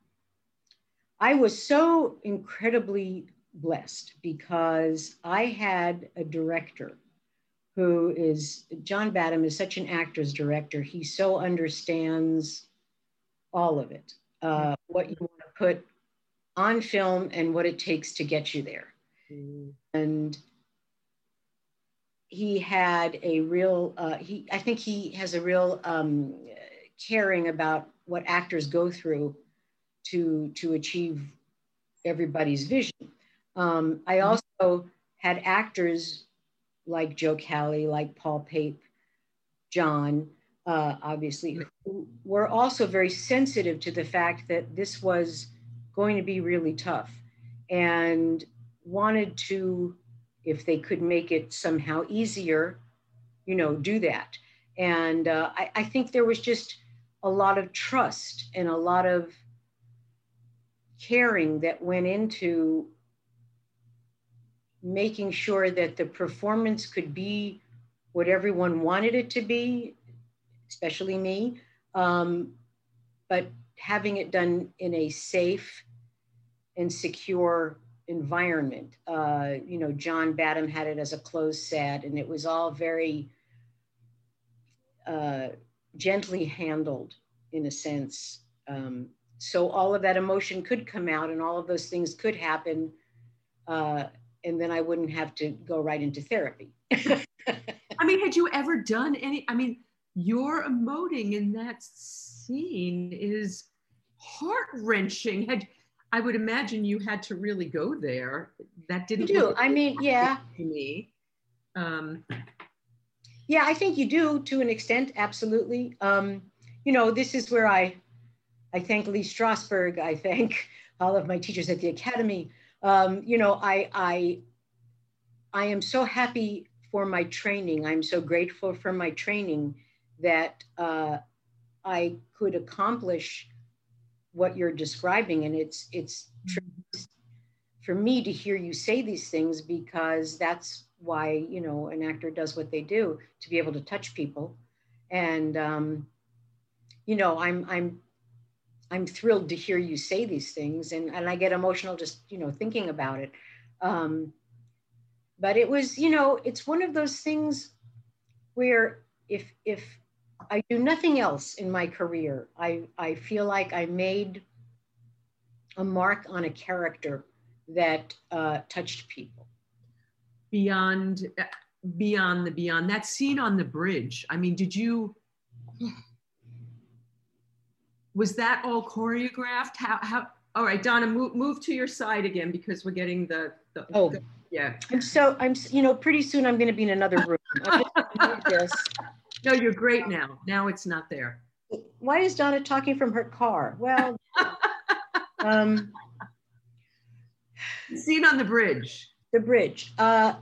[SPEAKER 1] I was so incredibly blessed because I had a director who is John Badham is such an actor's director. He so understands all of it, uh, what you want to put on film and what it takes to get you there. Mm. And he had a real, uh, he, I think he has a real um, caring about what actors go through to, to achieve everybody's vision. Um, I mm. also had actors like Joe Cali, like Paul Pape, John, uh, obviously, were also very sensitive to the fact that this was going to be really tough and wanted to, if they could make it somehow easier, you know, do that. And uh, I, I think there was just a lot of trust and a lot of caring that went into making sure that the performance could be what everyone wanted it to be especially me, um, but having it done in a safe and secure environment. Uh, you know, John Badham had it as a closed set, and it was all very uh, gently handled in a sense. Um, so all of that emotion could come out and all of those things could happen uh, and then i wouldn't have to go right into therapy. [LAUGHS]
[SPEAKER 2] I mean had you ever done any i mean your emoting in that scene is heart-wrenching. Had i would imagine you had to really go there. That didn't
[SPEAKER 1] you do i mean yeah.
[SPEAKER 2] to me. Um,
[SPEAKER 1] yeah i think you do to an extent absolutely. Um, you know this is where i I thank Lee Strasberg. I thank all of my teachers at the academy. Um, you know, I, I, I am so happy for my training. I'm so grateful for my training that uh, I could accomplish what you're describing. And it's, it's for me to hear you say these things because that's why, you know, an actor does what they do to be able to touch people. And, um, you know, I'm, I'm I'm thrilled to hear you say these things, and, and I get emotional just you know thinking about it. Um, but it was you know it's one of those things where if if I do nothing else in my career, I I feel like I made a mark on a character that uh, touched people.
[SPEAKER 2] Beyond beyond the beyond that scene on the bridge. I mean, did you? Was that all choreographed? How, how, all right, Donna, move, move to your side again because we're getting the, the
[SPEAKER 1] oh,
[SPEAKER 2] the, yeah.
[SPEAKER 1] I'm so, I'm, you know, pretty soon I'm going to be in another room.
[SPEAKER 2] this. No, you're great now. Now it's not there.
[SPEAKER 1] Why is Donna talking from her car? Well, [LAUGHS] um,
[SPEAKER 2] scene on the bridge.
[SPEAKER 1] The bridge. Uh,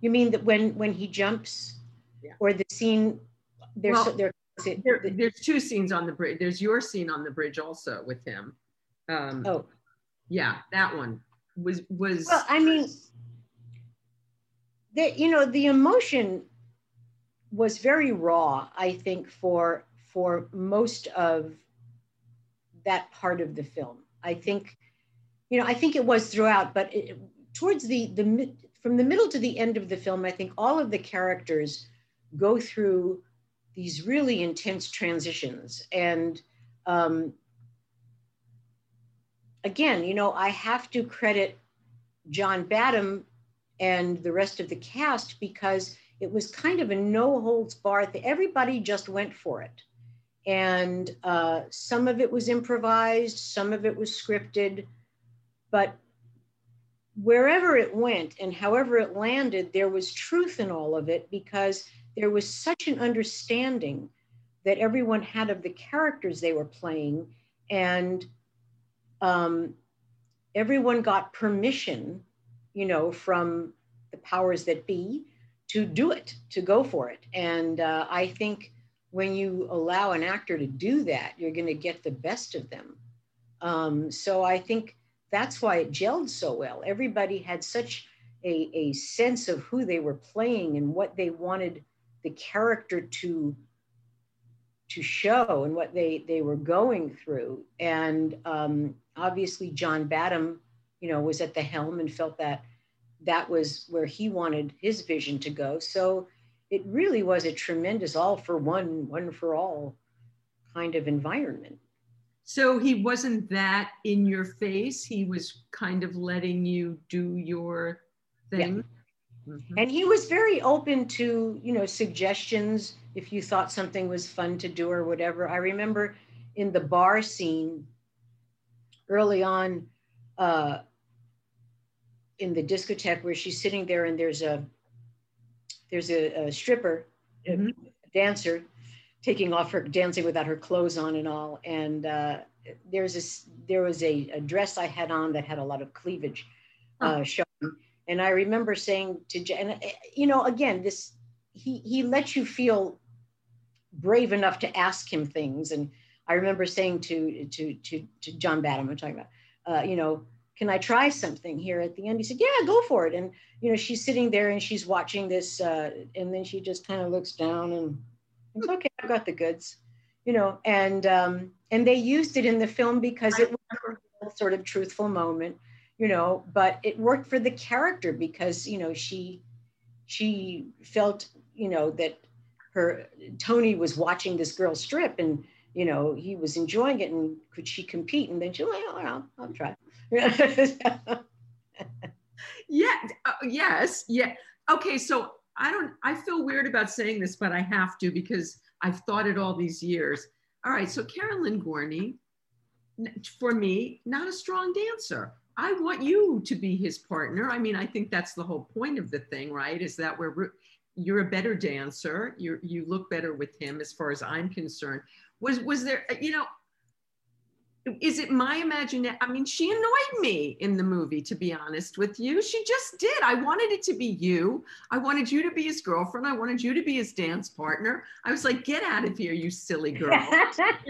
[SPEAKER 1] you mean that when when he jumps, yeah. or the scene? There's well, there
[SPEAKER 2] there, there's two scenes on the bridge. There's your scene on the bridge also with him. Um,
[SPEAKER 1] oh,
[SPEAKER 2] yeah, that one was was.
[SPEAKER 1] Well, I mean, that you know the emotion was very raw. I think for for most of that part of the film. I think, you know, I think it was throughout, but it, towards the the from the middle to the end of the film, I think all of the characters go through these really intense transitions. And um, again, you know, I have to credit John Badham and the rest of the cast because it was kind of a no holds barred. Everybody just went for it. And uh, some of it was improvised, some of it was scripted, but wherever it went and however it landed, there was truth in all of it because there was such an understanding that everyone had of the characters they were playing and um, everyone got permission you know from the powers that be to do it to go for it. And uh, i think when you allow an actor to do that you're going to get the best of them. Um, so i think that's why it gelled so well. Everybody had such a, a sense of who they were playing and what they wanted the character to to show and what they they were going through. And um, obviously john badham you know was at the helm and felt that that was where he wanted his vision to go. So it really was a tremendous all for one one for all kind of environment.
[SPEAKER 2] So he wasn't that in your face? He was kind of letting you do your thing? Yeah.
[SPEAKER 1] Mm-hmm. And he was very open to, you know, suggestions if you thought something was fun to do or whatever. I remember in the bar scene early on uh, in the discotheque where she's sitting there and there's a there's a, a stripper, mm-hmm. a dancer, taking off her dancing without her clothes on and all. And uh, there's this there was a, a dress I had on that had a lot of cleavage uh, showing and I remember saying to and eh, you know, again, this he he lets you feel brave enough to ask him things. And I remember saying to to to to John Badham, I'm talking about, uh, you know, can I try something here at the end? He said, yeah, go for it. And you know, she's sitting there and she's watching this, uh, and then she just kind of looks down and it's okay, I've got the goods, you know. And um, and they used it in the film because it was a sort of truthful moment you know but it worked for the character because you know she she felt you know that her tony was watching this girl strip and you know, he was enjoying it and could she compete? And then she, well, I'll, I'll try. [LAUGHS]
[SPEAKER 2] yeah. Uh, yes. Yeah. Okay. So I don't, I feel weird about saying this, but I have to because I've thought it all these years. All right. So Karen Lynn Gorney, for me, not a strong dancer. I want you to be his partner. I mean, I think that's the whole point of the thing, right? Is that we're you're a better dancer. You you look better with him, as far as I'm concerned. Was was there, you know, is it my imagination? I mean, she annoyed me in the movie, to be honest with you. She just did. I wanted it to be you. I wanted you to be his girlfriend. I wanted you to be his dance partner. I was like, get out of here, you silly girl.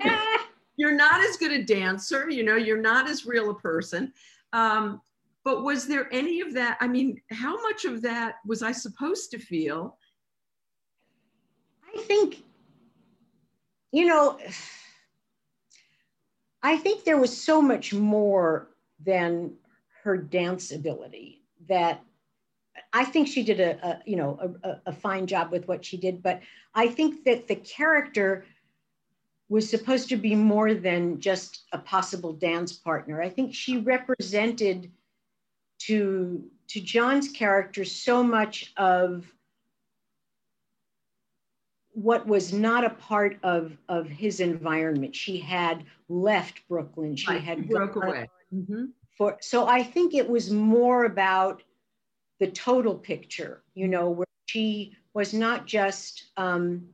[SPEAKER 2] [LAUGHS] you're not as good a dancer. You know, you're not as real a person. Um, but was there any of that? I mean, how much of that was I supposed to feel?
[SPEAKER 1] I think, you know, I think there was so much more than her dance ability that I think she did a, a you know a, a, fine job with what she did, but I think that the character was supposed to be more than just a possible dance partner. I think she represented to to John's character so much of what was not a part of of his environment. She had left Brooklyn. She
[SPEAKER 2] right.
[SPEAKER 1] had
[SPEAKER 2] broke away. Mm-hmm.
[SPEAKER 1] For so I think it was more about the total picture. You know, where she was not just um,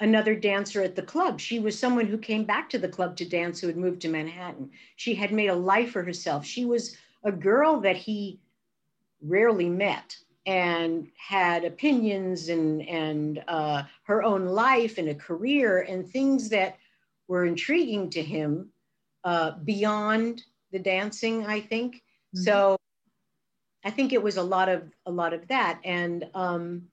[SPEAKER 1] another dancer at the club. She was someone who came back to the club to dance who had moved to Manhattan. She had made a life for herself. She was a girl that he rarely met and had opinions and, and uh, her own life and a career and things that were intriguing to him uh, beyond the dancing, I think. Mm-hmm. So I think it was a lot of a lot of that. And um,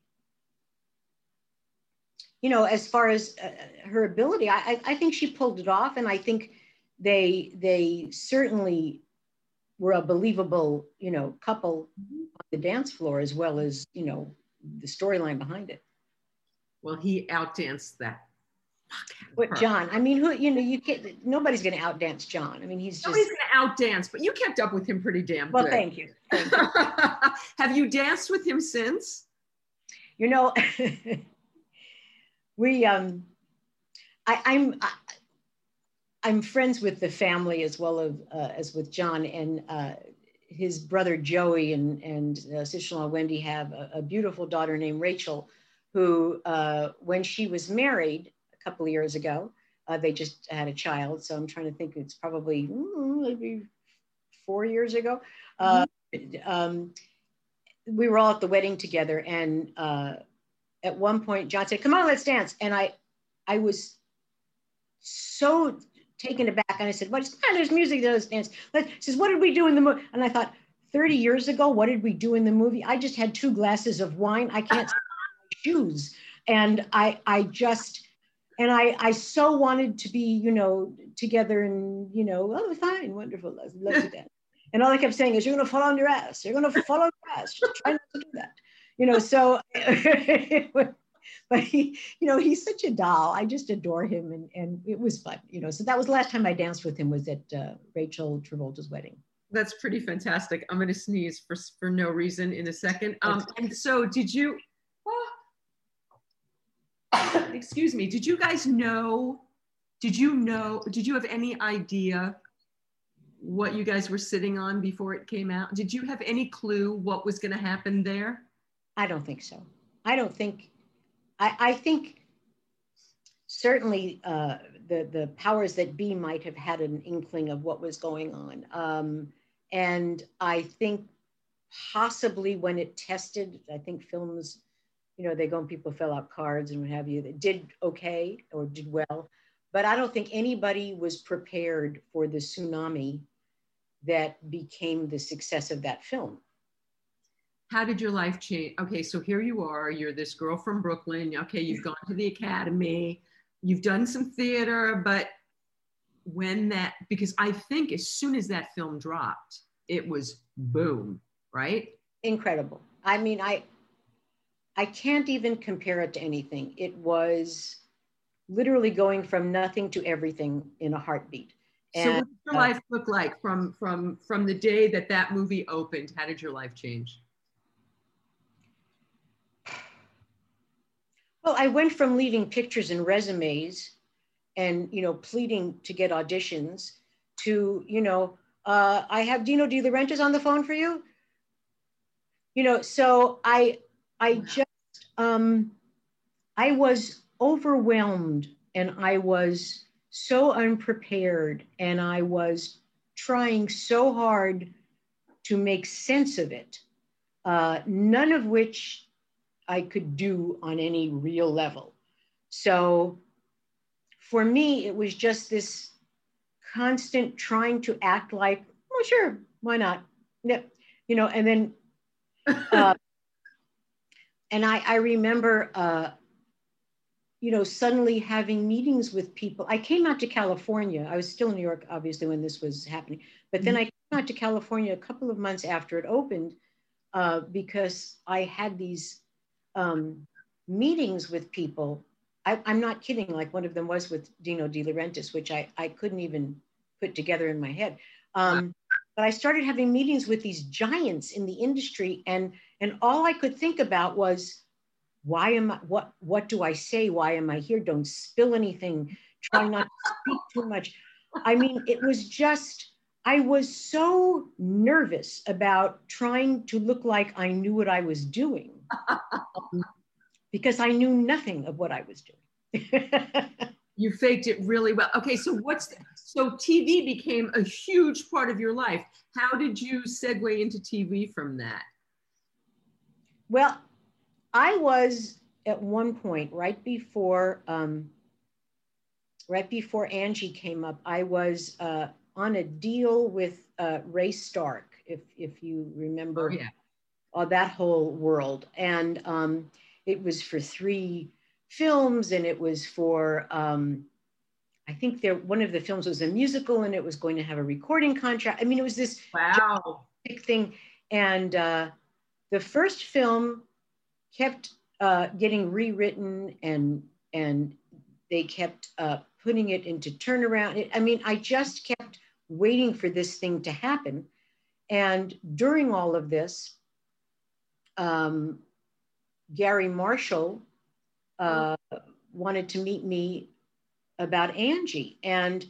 [SPEAKER 1] you know, as far as uh, her ability, I, I think she pulled it off, and I think they they certainly were a believable, you know, couple mm-hmm. on the dance floor as well as you know the storyline behind it.
[SPEAKER 2] Well, he outdanced that.
[SPEAKER 1] What John? I mean, who you know, you can't. Nobody's going to outdance John. I mean, he's just
[SPEAKER 2] nobody's going to outdance, but you kept up with him pretty damn
[SPEAKER 1] well,
[SPEAKER 2] good.
[SPEAKER 1] Well, thank you. Thank you. [LAUGHS]
[SPEAKER 2] Have you danced with him since?
[SPEAKER 1] You know, [LAUGHS] we um I, I'm I, I'm friends with the family as well as, uh, as with John and uh, his brother Joey and and uh, sister-in-law Wendy have a, a, beautiful daughter named Rachel, who uh, when she was married a couple of years ago, uh, they just had a child. So I'm trying to think. It's probably mm, maybe four years ago. Uh, mm-hmm. Um, we were all at the wedding together, and uh, at one point John said, "Come on, let's dance," and I, I was so taken aback, and I said, "What? Well, there's music, let's dance." He says, "What did we do in the movie?" And I thought, 30 years ago, what did we do in the movie? I just had two glasses of wine. I can't shoes, and I, I just. And I, I so wanted to be, you know, together and, you know, oh, fine, wonderful, let's, that. And all I kept saying is, you're going to fall on your ass. You're going to fall on your ass. Just try not to do that you know, so, [LAUGHS] but he, you know, he's such a doll. I just adore him and, and it was fun, you know. So that was the last time I danced with him was at uh, Rachel Travolta's wedding.
[SPEAKER 2] That's pretty fantastic. I'm going to sneeze for, for no reason in a second. Um, and so did you, oh, [GASPS] excuse me, did you guys know, did you know, did you have any idea what you guys were sitting on before it came out? Did you have any clue what was going to happen there?
[SPEAKER 1] I don't think so. I don't think, I, I think certainly uh, the, the powers that be might have had an inkling of what was going on. Um, and I think possibly when it tested, I think films, you know, they go and people fill out cards and what have you, that did okay or did well. But I don't think anybody was prepared for the tsunami that became the success of that film
[SPEAKER 2] how did your life change? Okay, so here you are, you're this girl from Brooklyn. Okay, you've gone to the academy, you've done some theater, but when that, because I think as soon as that film dropped, it was boom, right?
[SPEAKER 1] Incredible. I mean, I, I can't even compare it to anything. It was literally going from nothing to everything in a heartbeat.
[SPEAKER 2] And, so what did your uh, life look like from, from, from the day that that movie opened? How did your life change?
[SPEAKER 1] Well, I went from leaving pictures and resumes and, you know, pleading to get auditions to, you know, uh, I have Dino De Laurentiis on the phone for you. You know, so I, I just, um, I was overwhelmed and I was so unprepared and I was trying so hard to make sense of it, uh, none of which I could do on any real level. So for me, it was just this constant trying to act like, oh, sure, why not? Yeah, you know, and then, [LAUGHS] uh, and I, I remember, uh, you know, suddenly having meetings with people. I came out to California. I was still in New York, obviously, when this was happening. But then mm-hmm. I came out to California a couple of months after it opened uh, because I had these um, meetings with people. I, am not kidding. Like one of them was with Dino De Laurentiis, which I, I couldn't even put together in my head. Um, but I started having meetings with these giants in the industry, and and all I could think about was, why am I? What what do I say? Why am I here? Don't spill anything. Try not to speak too much. I mean, it was just. I was so nervous about trying to look like I knew what I was doing [LAUGHS] because I knew nothing of what I was doing. [LAUGHS]
[SPEAKER 2] you faked it really well. Okay, so what's the, so TV became a huge part of your life. How did you segue into TV from that?
[SPEAKER 1] Well, I was at one point right before um, right before Angie came up. I was uh, on a deal with uh, Ray Stark, if if you remember.
[SPEAKER 2] Oh, yeah
[SPEAKER 1] uh, that whole world. And um, it was for three films, and it was for um, I think there one of the films was a musical, and it was going to have a recording contract. I mean, it was this
[SPEAKER 2] wow
[SPEAKER 1] big thing. And uh, the first film kept uh, getting rewritten, and and they kept uh, putting it into turnaround. I mean, I just kept waiting for this thing to happen. And during all of this, um, Garry Marshall uh, wanted to meet me about Angie. And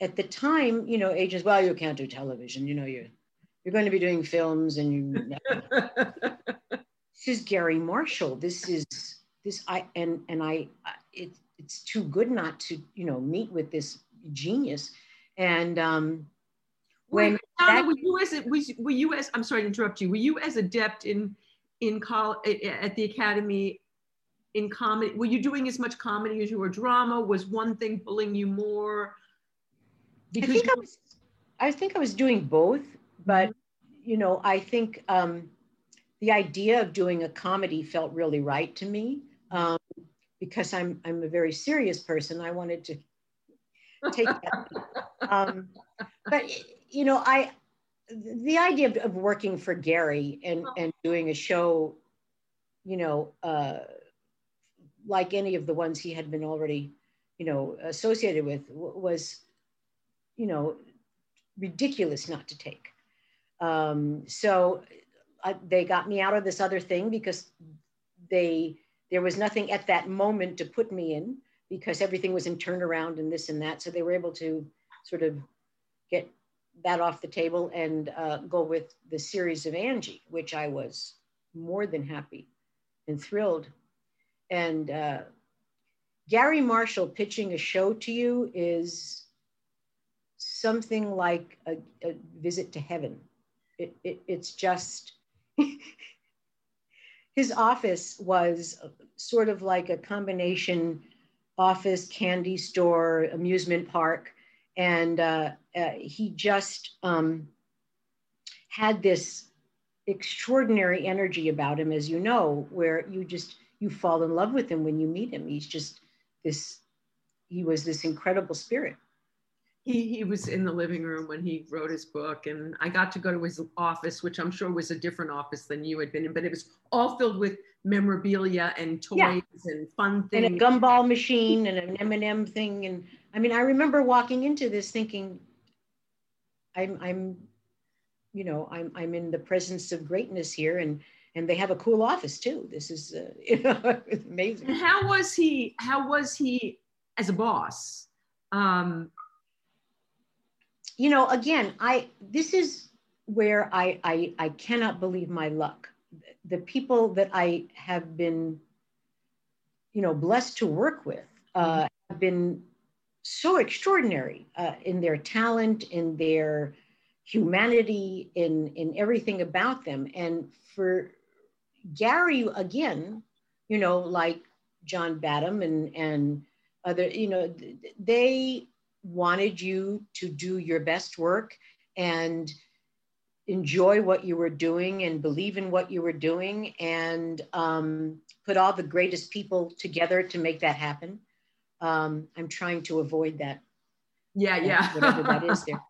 [SPEAKER 1] at the time, you know, agents, well, you can't do television. You know, you're, you're going to be doing films and you. [LAUGHS] this is Garry Marshall. This is this I and and I it, it's too good not to you know meet with this genius and um
[SPEAKER 2] when Wait, Donna, were you as was were you as I'm sorry to interrupt you were you as adept in in col- at the academy in comedy were you doing as much comedy as you were drama? Was one thing pulling you more?
[SPEAKER 1] Because I think, I, was, I think I was doing both but you know i think um, the idea of doing a comedy felt really right to me um, because i'm i'm a very serious person. I wanted to take that. [LAUGHS] Um, but you know i the idea of, of working for Garry and, and doing a show, you know, uh, like any of the ones he had been already, you know, associated with was, you know, ridiculous not to take. Um, so I, they got me out of this other thing because they there was nothing at that moment to put me in because everything was in turnaround and this and that. So they were able to sort of get that off the table and uh, go with the series of Angie, which I was more than happy and thrilled. And uh, Garry Marshall pitching a show to you is something like a, a visit to heaven. It, it, it's just, [LAUGHS] his office was sort of like a combination office, candy store, amusement park and uh, uh, he just um, had this extraordinary energy about him, as you know, where you just you fall in love with him when you meet him. He's just this. He was this incredible spirit,
[SPEAKER 2] he he was in the living room when he wrote his book, and I got to go to his office, which I'm sure was a different office than you had been in, but it was all filled with memorabilia and toys yeah. and fun things.
[SPEAKER 1] And a gumball machine and an M&M thing. And I mean, I remember walking into this thinking, I'm, I'm, you know, I'm, I'm in the presence of greatness here. And, and they have a cool office too. This is, uh, [LAUGHS] you know, amazing.
[SPEAKER 2] And how was he, how was he as a boss? Um,
[SPEAKER 1] you know, again, I, this is where I, I, I cannot believe my luck the people that I have been, you know, blessed to work with uh, have been so extraordinary uh, in their talent, in their humanity, in in everything about them. And for Garry, again, you know, like John Badham and and other, you know, they wanted you to do your best work and enjoy what you were doing and believe in what you were doing and um, put all the greatest people together to make that happen. Um, I'm trying to avoid that.
[SPEAKER 2] Yeah, yeah.
[SPEAKER 1] whatever that is [LAUGHS] there.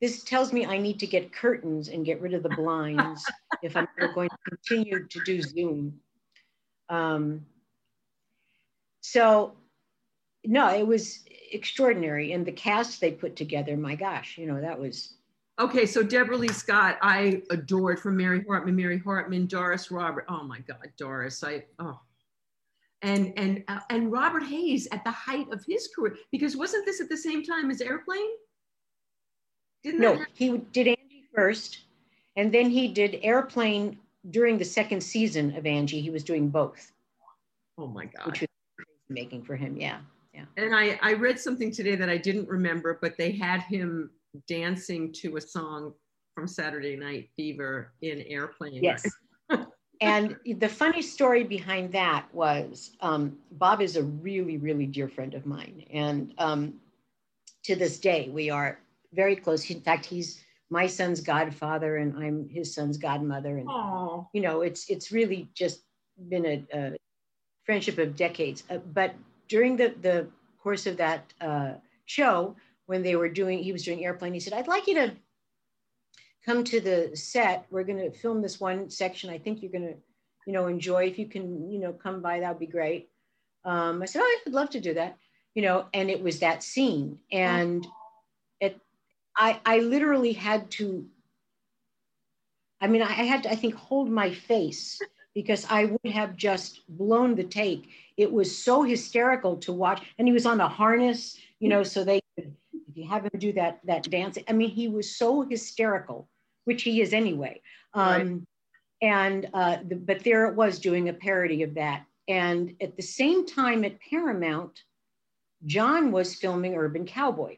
[SPEAKER 1] This tells me I need to get curtains and get rid of the blinds if I'm going to continue to do Zoom. Um, so, no, it was extraordinary. And the cast they put together, my gosh, you know, that was
[SPEAKER 2] Okay, so Debralee Scott, I adored from Mary Hartman, Mary Hartman, Doris Robert. Oh my God, Doris, I oh, and and uh, and Robert Hays at the height of his career, because wasn't this at the same time as Airplane?
[SPEAKER 1] Didn't no, he did Angie first, and then he did Airplane during the second season of Angie. He was doing both.
[SPEAKER 2] Oh my God,
[SPEAKER 1] which was making for him, yeah. Yeah.
[SPEAKER 2] And I, I read something today that I didn't remember, but they had him dancing to a song from Saturday Night Fever in Airplane.
[SPEAKER 1] Yes. [LAUGHS] and the funny story behind that was um, Bob is a really, really dear friend of mine. And um, to this day, we are very close. In fact, he's my son's godfather and I'm his son's godmother. And, Aww. you know, it's, it's really just been a, a friendship of decades. Uh, but during the, the course of that uh, show, when they were doing, he was doing airplane, he said, I'd like you to come to the set. We're going to film this one section. I think you're going to, you know, enjoy. If you can, you know, come by, that would be great. Um, I said, oh, I'd love to do that, you know, and it was that scene. And it, I, I literally had to, I mean, I had to, I think, hold my face because I would have just blown the take. It was so hysterical to watch. And he was on a harness, you know, so they could if you have him do that that dance, I mean, he was so hysterical, which he is anyway. Um, right. And uh, the, but there it was doing a parody of that. And at the same time at Paramount, John was filming Urban Cowboy.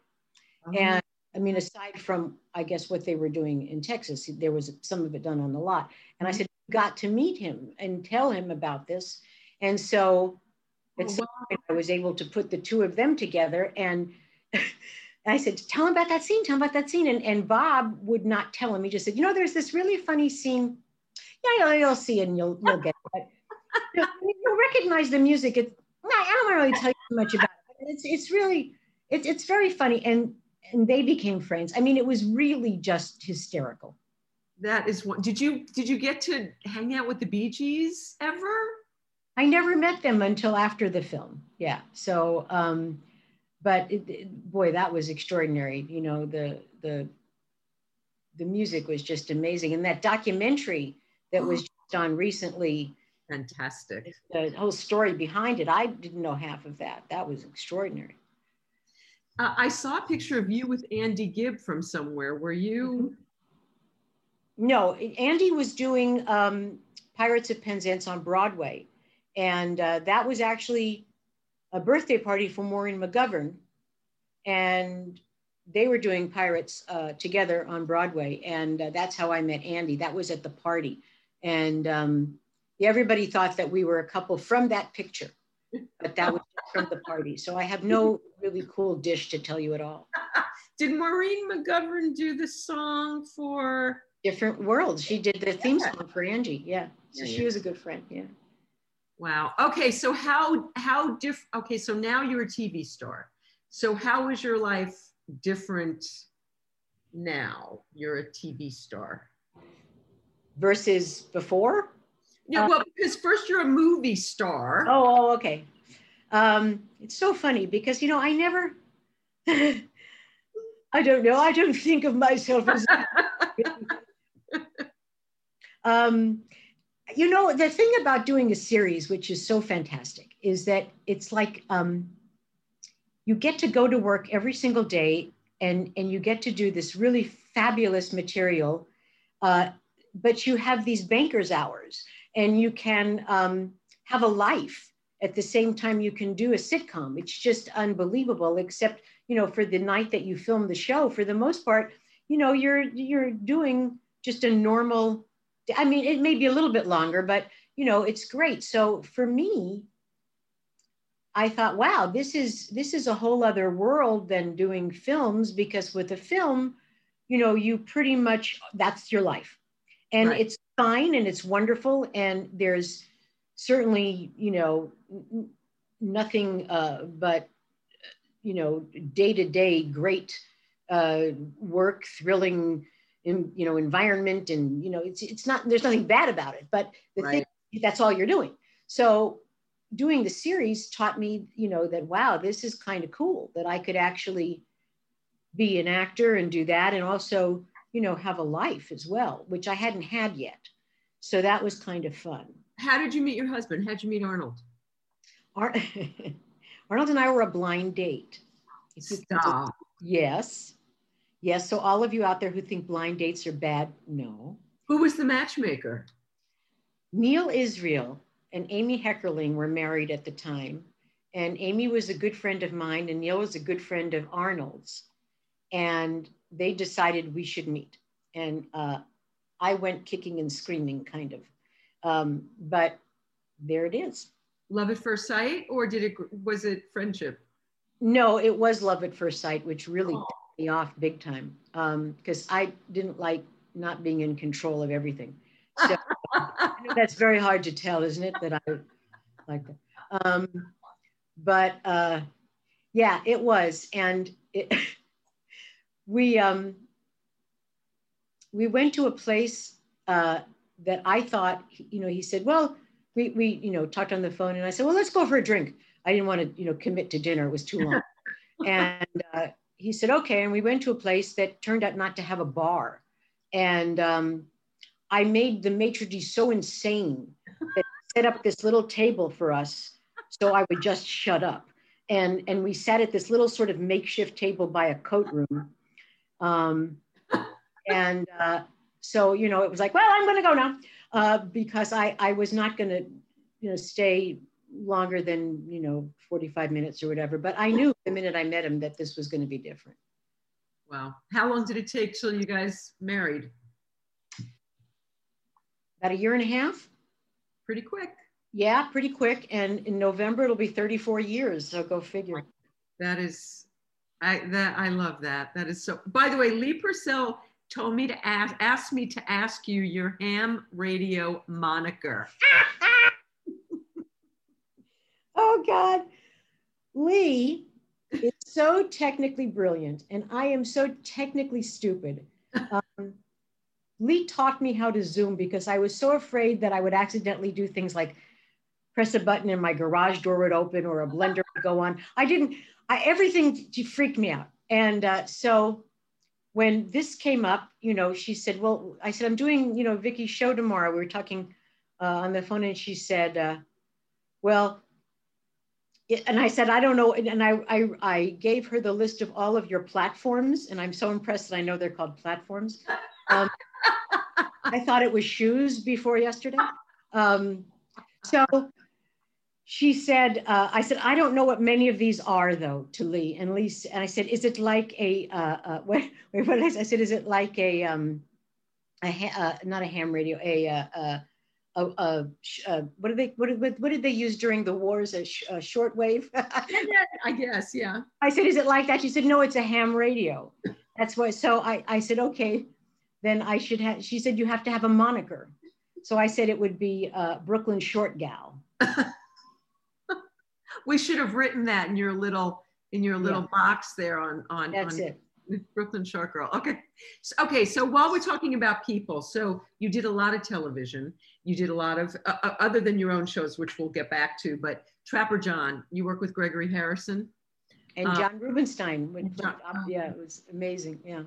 [SPEAKER 1] Uh-huh. And I mean, aside from I guess what they were doing in Texas, there was some of it done on the lot. And I mm-hmm. said, got to meet him and tell him about this. And so at some point I was able to put the two of them together and [LAUGHS] I said, tell him about that scene, tell him about that scene. And, and Bob would not tell him. He just said, you know, there's this really funny scene. Yeah, you'll, you'll see it and you'll, you'll get it. But [LAUGHS] you'll recognize the music. It's, I don't want to really tell you much about it. It's, it's really, it's, it's very funny. And, and they became friends. I mean, it was really just hysterical.
[SPEAKER 2] That is what, did you, did you get to hang out with the Bee Gees ever?
[SPEAKER 1] I never met them until after the film. Yeah. So, um, but it, it, boy, that was extraordinary. You know, the the the music was just amazing, and that documentary that was [GASPS] just on recently.
[SPEAKER 2] Fantastic.
[SPEAKER 1] The whole story behind it, I didn't know half of that. That was extraordinary.
[SPEAKER 2] Uh, I saw a picture of you with Andy Gibb from somewhere. Were you?
[SPEAKER 1] Mm-hmm. No, Andy was doing um, Pirates of Penzance on Broadway. And uh, that was actually a birthday party for Maureen McGovern, and they were doing Pirates uh, together on Broadway, and uh, that's how I met Andy. That was at the party, and um, everybody thought that we were a couple from that picture, but that was from the party. So I have no really cool dish to tell you at all. [LAUGHS]
[SPEAKER 2] Did Maureen McGovern do the song for
[SPEAKER 1] Different Worlds? She did the theme song for Angie. Yeah, so yeah, yeah. she was a good friend. Yeah.
[SPEAKER 2] Wow. Okay. So how how diff? Okay. So now you're a TV star. So, how is your life different now? You're a TV star
[SPEAKER 1] versus before.
[SPEAKER 2] Yeah, uh, well, because first you're a movie star.
[SPEAKER 1] Oh, oh okay. Um, it's so funny because you know I never. [LAUGHS] I don't know. I don't think of myself as. [LAUGHS] um, you know, the thing about doing a series, which is so fantastic, is that it's like um, you get to go to work every single day and, and you get to do this really fabulous material, uh, but you have these banker's hours and you can um, have a life at the same time you can do a sitcom. It's just unbelievable, except, you know, for the night that you film the show, for the most part, you know, you're, you're doing just a normal I mean, it may be a little bit longer, but you know, it's great. So for me, I thought, wow, this is this is a whole other world than doing films because with a film, you know, you pretty much that's your life. And right. it's fine and it's wonderful. And there's certainly, you know, nothing uh, but, you know, day to day great uh, work, thrilling in, you know environment and you know it's it's not there's nothing bad about it but the right. thing that's all you're doing. So doing the series taught me you know that wow this is kind of cool that i could actually be an actor and do that and also you know have a life as well which i hadn't had yet. So that was kind of fun.
[SPEAKER 2] How did you meet your husband? How did you meet arnold?
[SPEAKER 1] Ar- [LAUGHS] arnold and i were a blind date.
[SPEAKER 2] Stop.
[SPEAKER 1] yes Yes. So all of you out there who think blind dates are bad, no.
[SPEAKER 2] Who was the matchmaker?
[SPEAKER 1] Neil Israel and Amy Heckerling were married at the time. And Amy was a good friend of mine, and Neil was a good friend of Arnold's. And they decided we should meet. And uh, I went kicking and screaming, kind of. Um, but there it is.
[SPEAKER 2] Love at first sight, or did it was it friendship?
[SPEAKER 1] No, it was love at first sight, which really oh me off big time because um, I didn't like not being in control of everything. So that's very hard to tell, isn't it? That I like that. Um, but uh, yeah, it was, and it, [LAUGHS] we um, we went to a place uh, that I thought, you know, he said, well, we we you know talked on the phone, and I said, well, let's go for a drink. I didn't want to, you know, commit to dinner; it was too long. [LAUGHS] and uh, he said, okay. And we went to a place that turned out not to have a bar. And um, I made the maitre d' so insane that set up this little table for us so I would just shut up. And, and we sat at this little sort of makeshift table by a coat room. Um, and uh, so, you know, it was like, well, I'm going to go now uh, because I, I was not going to, you know, stay longer than you know 45 minutes or whatever but i knew the minute i met him that this was going to be different.
[SPEAKER 2] Wow. How long did it take till you guys married?
[SPEAKER 1] About a year and a half.
[SPEAKER 2] Pretty quick.
[SPEAKER 1] Yeah pretty quick and in november it'll be 34 years so go figure.
[SPEAKER 2] That is i that i love that. That is so by the way lee purcell told me to ask asked me to ask you your ham radio moniker [LAUGHS]
[SPEAKER 1] oh God. Lee is so technically brilliant, and I am so technically stupid. Um, Lee taught me how to Zoom because I was so afraid that I would accidentally do things like press a button and my garage door would open or a blender would go on. I didn't, I, everything freaked me out. And uh, so when this came up, you know, she said, well, I said, I'm doing, you know, Vicky's show tomorrow. We were talking uh, on the phone and she said, uh, well, and I said, I don't know. And I, I, I gave her the list of all of your platforms. And I'm so impressed that I know they're called platforms. Um, [LAUGHS] I thought it was shoes before yesterday. Um, so she said, uh, I said, I don't know what many of these are though to Lee. And Lee, and I said, is it like a, uh, uh, [LAUGHS] wait, wait, what I, said, is it like a, um, a uh, not a ham radio, a, uh, uh a, a, a, what did they what did, what did they use during the wars a, sh, a shortwave [LAUGHS]
[SPEAKER 2] i guess yeah.
[SPEAKER 1] I said is it like that? She said no it's a ham radio. That's what so i i said okay then i should have she said you have to have a moniker. So i said it would be uh, brooklyn short gal. [LAUGHS]
[SPEAKER 2] We should have written that in your little in your little
[SPEAKER 1] Yeah.
[SPEAKER 2] box there on on,
[SPEAKER 1] That's
[SPEAKER 2] on
[SPEAKER 1] it.
[SPEAKER 2] Brooklyn Shark Girl. Okay. So, okay. So while we're talking about people, so you did a lot of television. You did a lot of, uh, uh, other than your own shows, which we'll get back to, but Trapper John, you work with Gregory Harrison.
[SPEAKER 1] And
[SPEAKER 2] Uh,
[SPEAKER 1] John Rubinstein, would,
[SPEAKER 2] John-
[SPEAKER 1] yeah, it was amazing. Yeah.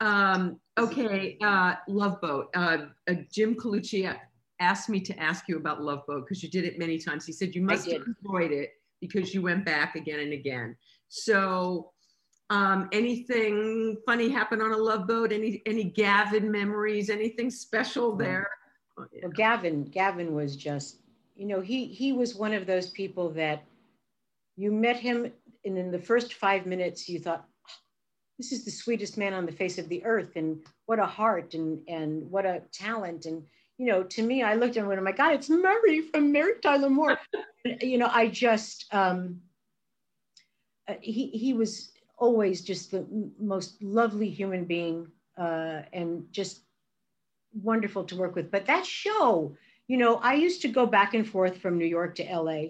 [SPEAKER 2] Um, okay. Uh, Love Boat. Uh, uh, Jim Colucci asked me to ask you about Love Boat because you did it many times. He said you must have enjoyed it because you went back again and again. So, um, anything funny happen on a Love Boat? Any any Gavin memories? Anything special there? Yeah.
[SPEAKER 1] Well, Gavin, Gavin was just, you know, he he was one of those people that you met him, and in the first five minutes, you thought, "Oh, this is the sweetest man on the face of the earth, and what a heart, and and what a talent, and you know, to me, I looked at him and went, oh my God, it's Murray from Mary Tyler Moore. And, [LAUGHS] you know, I just, um, uh, he he was always just the most lovely human being, uh, and just wonderful to work with. But that show, you know, I used to go back and forth from New York to LA,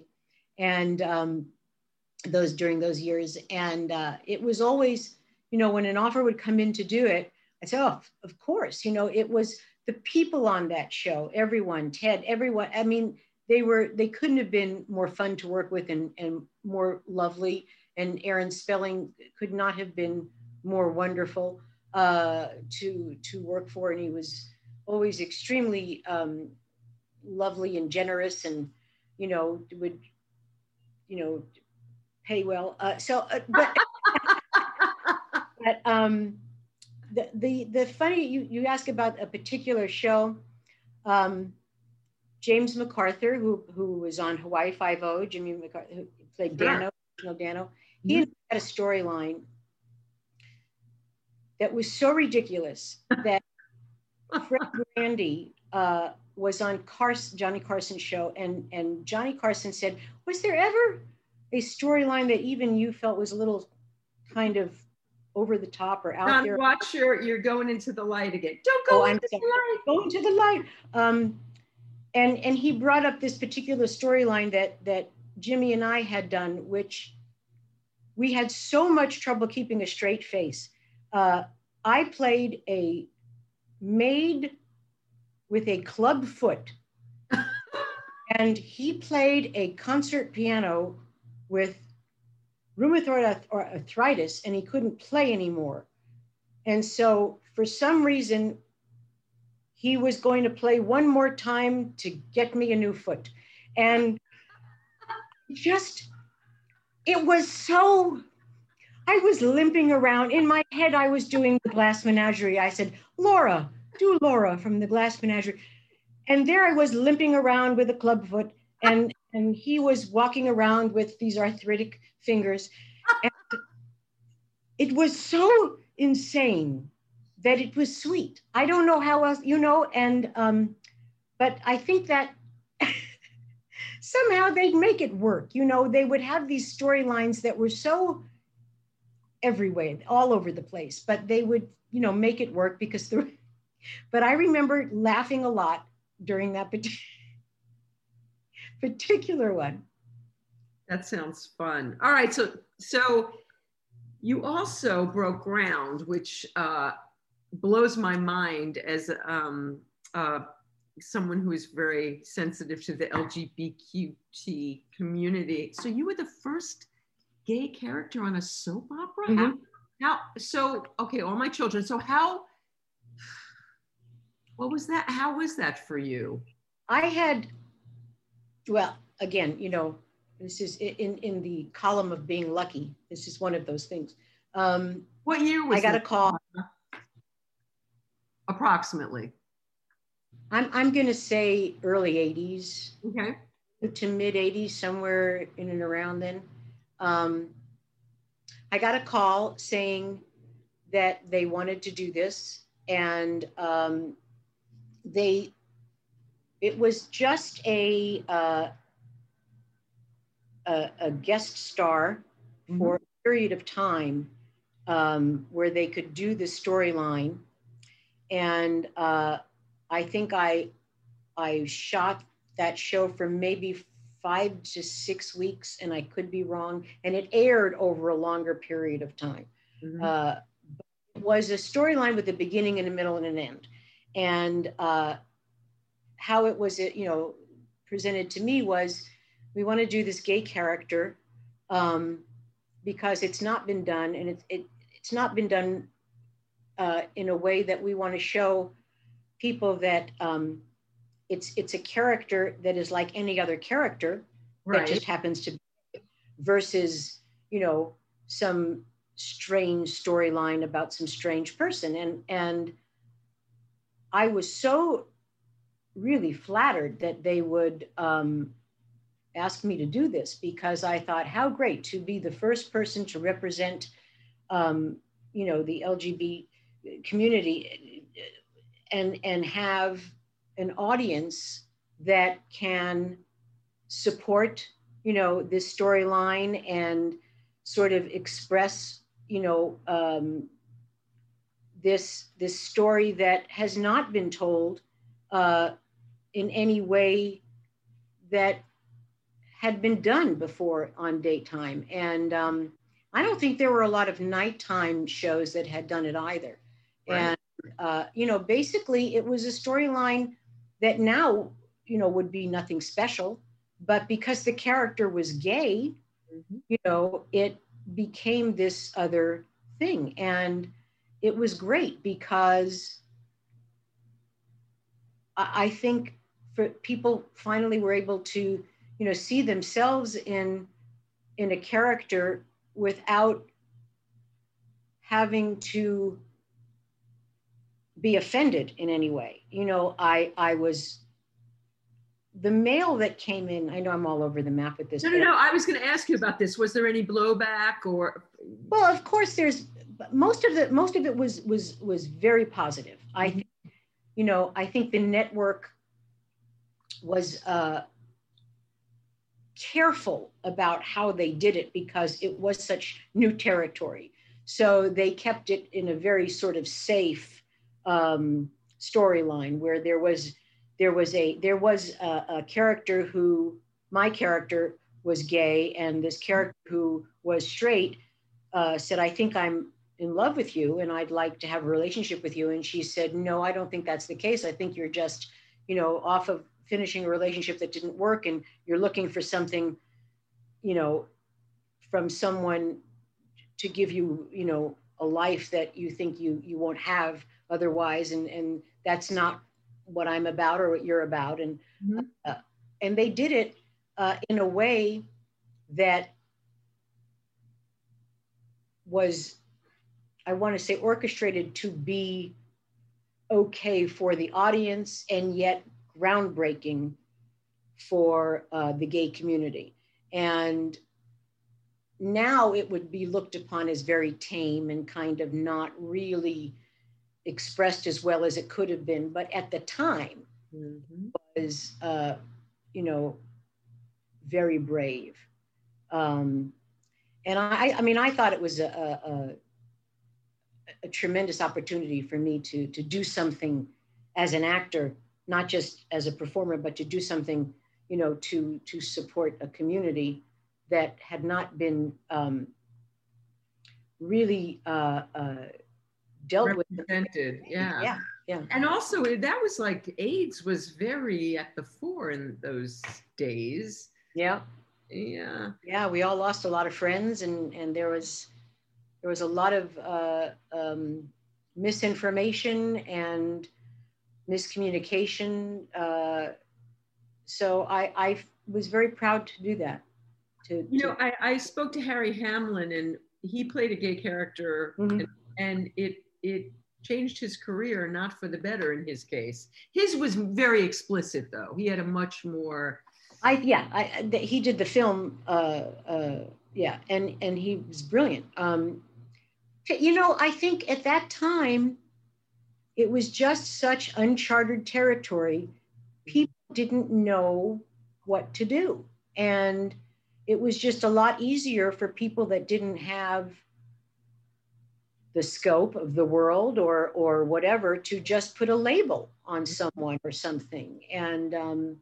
[SPEAKER 1] and um, those during those years, and uh, it was always, you know, when an offer would come in to do it, I said, oh, of course, you know, it was the people on that show, everyone, Ted, everyone. I mean, they were they couldn't have been more fun to work with and and more lovely. And Aaron Spelling could not have been more wonderful uh, to to work for, and he was always extremely um, lovely and generous, and you know would you know pay well. Uh, so, uh, but [LAUGHS] but um, the the the funny you you ask about a particular show. Um, James MacArthur, who who was on Hawaii Five O, Jimmy MacArthur, who played. Danno, original Danno. He had a storyline that was so ridiculous [LAUGHS] that Fred Grandy uh, was on Carson, Johnny Carson's show, and and Johnny Carson said, "Was there ever a storyline that even you felt was a little kind of over the top or out
[SPEAKER 2] John,
[SPEAKER 1] there?"
[SPEAKER 2] watch your, you're going into the light again. Don't go
[SPEAKER 1] Oh, I'm
[SPEAKER 2] into the light.
[SPEAKER 1] go into the light. Um, and and he brought up this particular storyline that that Jimmy and I had done, which we had so much trouble keeping a straight face. Uh, I played a maid with a club foot, [LAUGHS] and he played a concert piano with rheumatoid arthritis, and he couldn't play anymore. And so, for some reason, he was going to play one more time to get me a new foot. And [LAUGHS] just, it was so, I was limping around. In my head, I was doing the glass menagerie. I said, Laura, do Laura from the glass menagerie. And there I was limping around with a club foot, and, and he was walking around with these arthritic fingers. And it was so insane that it was sweet. I don't know how else, you know, and um, but I think that somehow they'd make it work. You know, they would have these storylines that were so everywhere, all over the place, but they would, you know, make it work because the. [LAUGHS] But I remember laughing a lot during that [LAUGHS] particular one.
[SPEAKER 2] That sounds fun. All right, so so you also broke ground, which uh, blows my mind as um, uh, someone who is very sensitive to the LGBTQ community. So you were the first gay character on a soap opera. How, how? So okay, all my children. So how? What was that? How was that for you?
[SPEAKER 1] I had, well, again, you know, this is in in the column of being lucky. This is one of those things. Um,
[SPEAKER 2] What year was
[SPEAKER 1] I got a call.
[SPEAKER 2] Approximately.
[SPEAKER 1] I'm I'm going to say early '80s
[SPEAKER 2] Okay.
[SPEAKER 1] to mid 80s, somewhere in and around then. Um, I got a call saying that they wanted to do this, and um, they it was just a uh, a, a guest star for a period of time um, where they could do the storyline, and uh, I think I I shot that show for maybe five to six weeks, and I could be wrong. And it aired over a longer period of time. Mm-hmm. Uh, it was a storyline with a beginning and a middle and an end. And uh, how it was, you know, presented to me was we want to do this gay character um, because it's not been done, and it's it, it's not been done uh, in a way that we want to show people that um, it's it's a character that is like any other character right. that just happens to be versus you know some strange storyline about some strange person and and i was so really flattered that they would um, ask me to do this because i thought how great to be the first person to represent um, you know the lgbt community and and have an audience that can support you know this storyline and sort of express you know um, this this story that has not been told uh, in any way that had been done before on daytime and um, i don't think there were a lot of nighttime shows that had done it either right. Uh, you know basically it was a storyline that now you know would be nothing special but because the character was gay mm-hmm. you know it became this other thing and it was great because i think for people finally were able to you know see themselves in in a character without having to be offended in any way. You know, I I was the mail that came in. I know I'm all over the map with this.
[SPEAKER 2] No, no, no. I was going to ask you about this. Was there any blowback or?
[SPEAKER 1] Well, of course, there's most of the most of it was was was very positive. I think, you know, I think the network was uh, careful about how they did it because it was such new territory. So they kept it in a very sort of safe um, storyline where there was there was a there was a, a, character who my character was gay and this character who was straight uh, said i think i'm in love with you and i'd like to have a relationship with you. And she said no i don't think that's the case. I think you're just you know off of finishing a relationship that didn't work and you're looking for something you know from someone to give you you know a life that you think you you won't have otherwise and and that's not what i'm about or what you're about and mm-hmm. uh, and they did it uh, in a way that was i want to say orchestrated to be okay for the audience and yet groundbreaking for uh, the gay community and now it would be looked upon as very tame and kind of not really expressed as well as it could have been, but at the time mm-hmm. was, uh, you know, very brave. Um, and I, I mean, I thought it was a, a, a, tremendous opportunity for me to, to do something as an actor, not just as a performer, but to do something, you know, to, to support a community that had not been um, really uh, uh, dealt
[SPEAKER 2] represented.
[SPEAKER 1] with.
[SPEAKER 2] Yeah.
[SPEAKER 1] Yeah. Yeah.
[SPEAKER 2] And also that was like AIDS was very at the fore in those days.
[SPEAKER 1] Yeah.
[SPEAKER 2] Yeah.
[SPEAKER 1] Yeah. We all lost a lot of friends and, and there was, there was a lot of uh, um, misinformation and miscommunication. Uh, so I, I was very proud to do that. To,
[SPEAKER 2] you know, I, I spoke to Harry Hamlin and he played a gay character mm-hmm. and, and it it changed his career, not for the better in his case. His was very explicit, though. He had a much more.
[SPEAKER 1] I yeah, I, he did the film. Uh, uh, yeah, and and he was brilliant. Um, you know, I think at that time, it was just such uncharted territory. People didn't know what to do, and it was just a lot easier for people that didn't have the scope of the world or or whatever to just put a label on someone or something and um,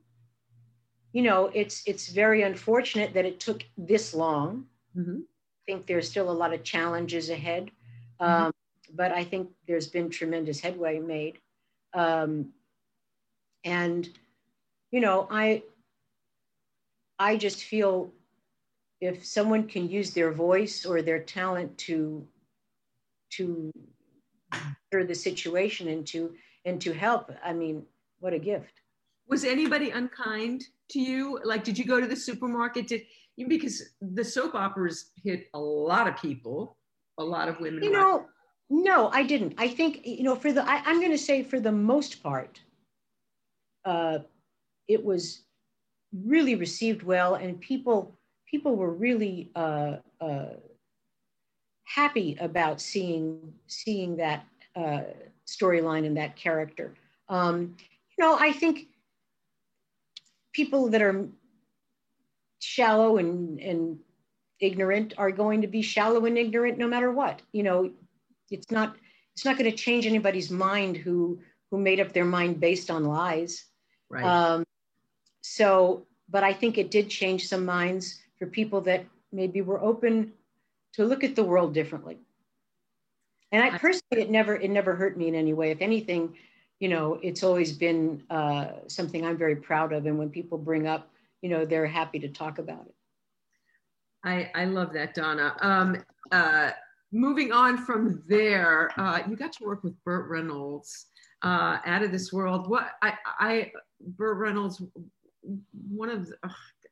[SPEAKER 1] you know, it's it's very unfortunate that it took this long.
[SPEAKER 2] Mhm.
[SPEAKER 1] I think there's still a lot of challenges ahead,
[SPEAKER 2] Mhm.
[SPEAKER 1] um, but I think there's been tremendous headway made. Um, and you know, I I just feel if someone can use their voice or their talent to to better the situation and to and to help, I mean, what a gift.
[SPEAKER 2] Was anybody unkind to you? Like, did you go to the supermarket? Did you because the soap operas hit a lot of people, a lot of women.
[SPEAKER 1] You know, no, I didn't. I think, you know, for the, I, I'm going to say for the most part, uh, it was really received well and people, people were really uh, uh, happy about seeing, seeing that uh, storyline and that character. Um, you know, I think people that are shallow and, and ignorant are going to be shallow and ignorant no matter what. You know, it's not it's not going to change anybody's mind who who made up their mind based on lies.
[SPEAKER 2] right?
[SPEAKER 1] Um, so, but I think it did change some minds for people that maybe were open to look at the world differently. And I personally, it never it never hurt me in any way. If anything, you know, it's always been uh, something I'm very proud of. And when people bring up, you know, they're happy to talk about it.
[SPEAKER 2] I, I love that, Donna. Um, uh, moving on from there, uh, you got to work with Burt Reynolds, uh, Out of This World. What I, I Burt Reynolds, one of the,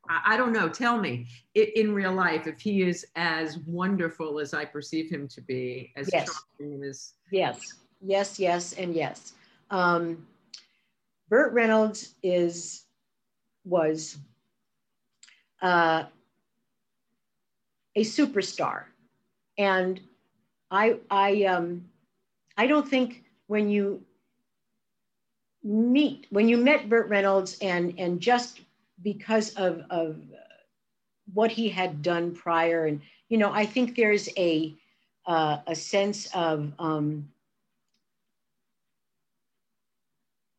[SPEAKER 2] I, don't know. Tell me in real life if he is as wonderful as I perceive him to be, as
[SPEAKER 1] Yes.
[SPEAKER 2] charming as
[SPEAKER 1] Yes, yes, yes, and yes. Um, Burt Reynolds is was uh, a superstar, and I I um, I don't think when you meet when you met Burt Reynolds and and just because of of what he had done prior. And you know I think there's a uh, a sense of um,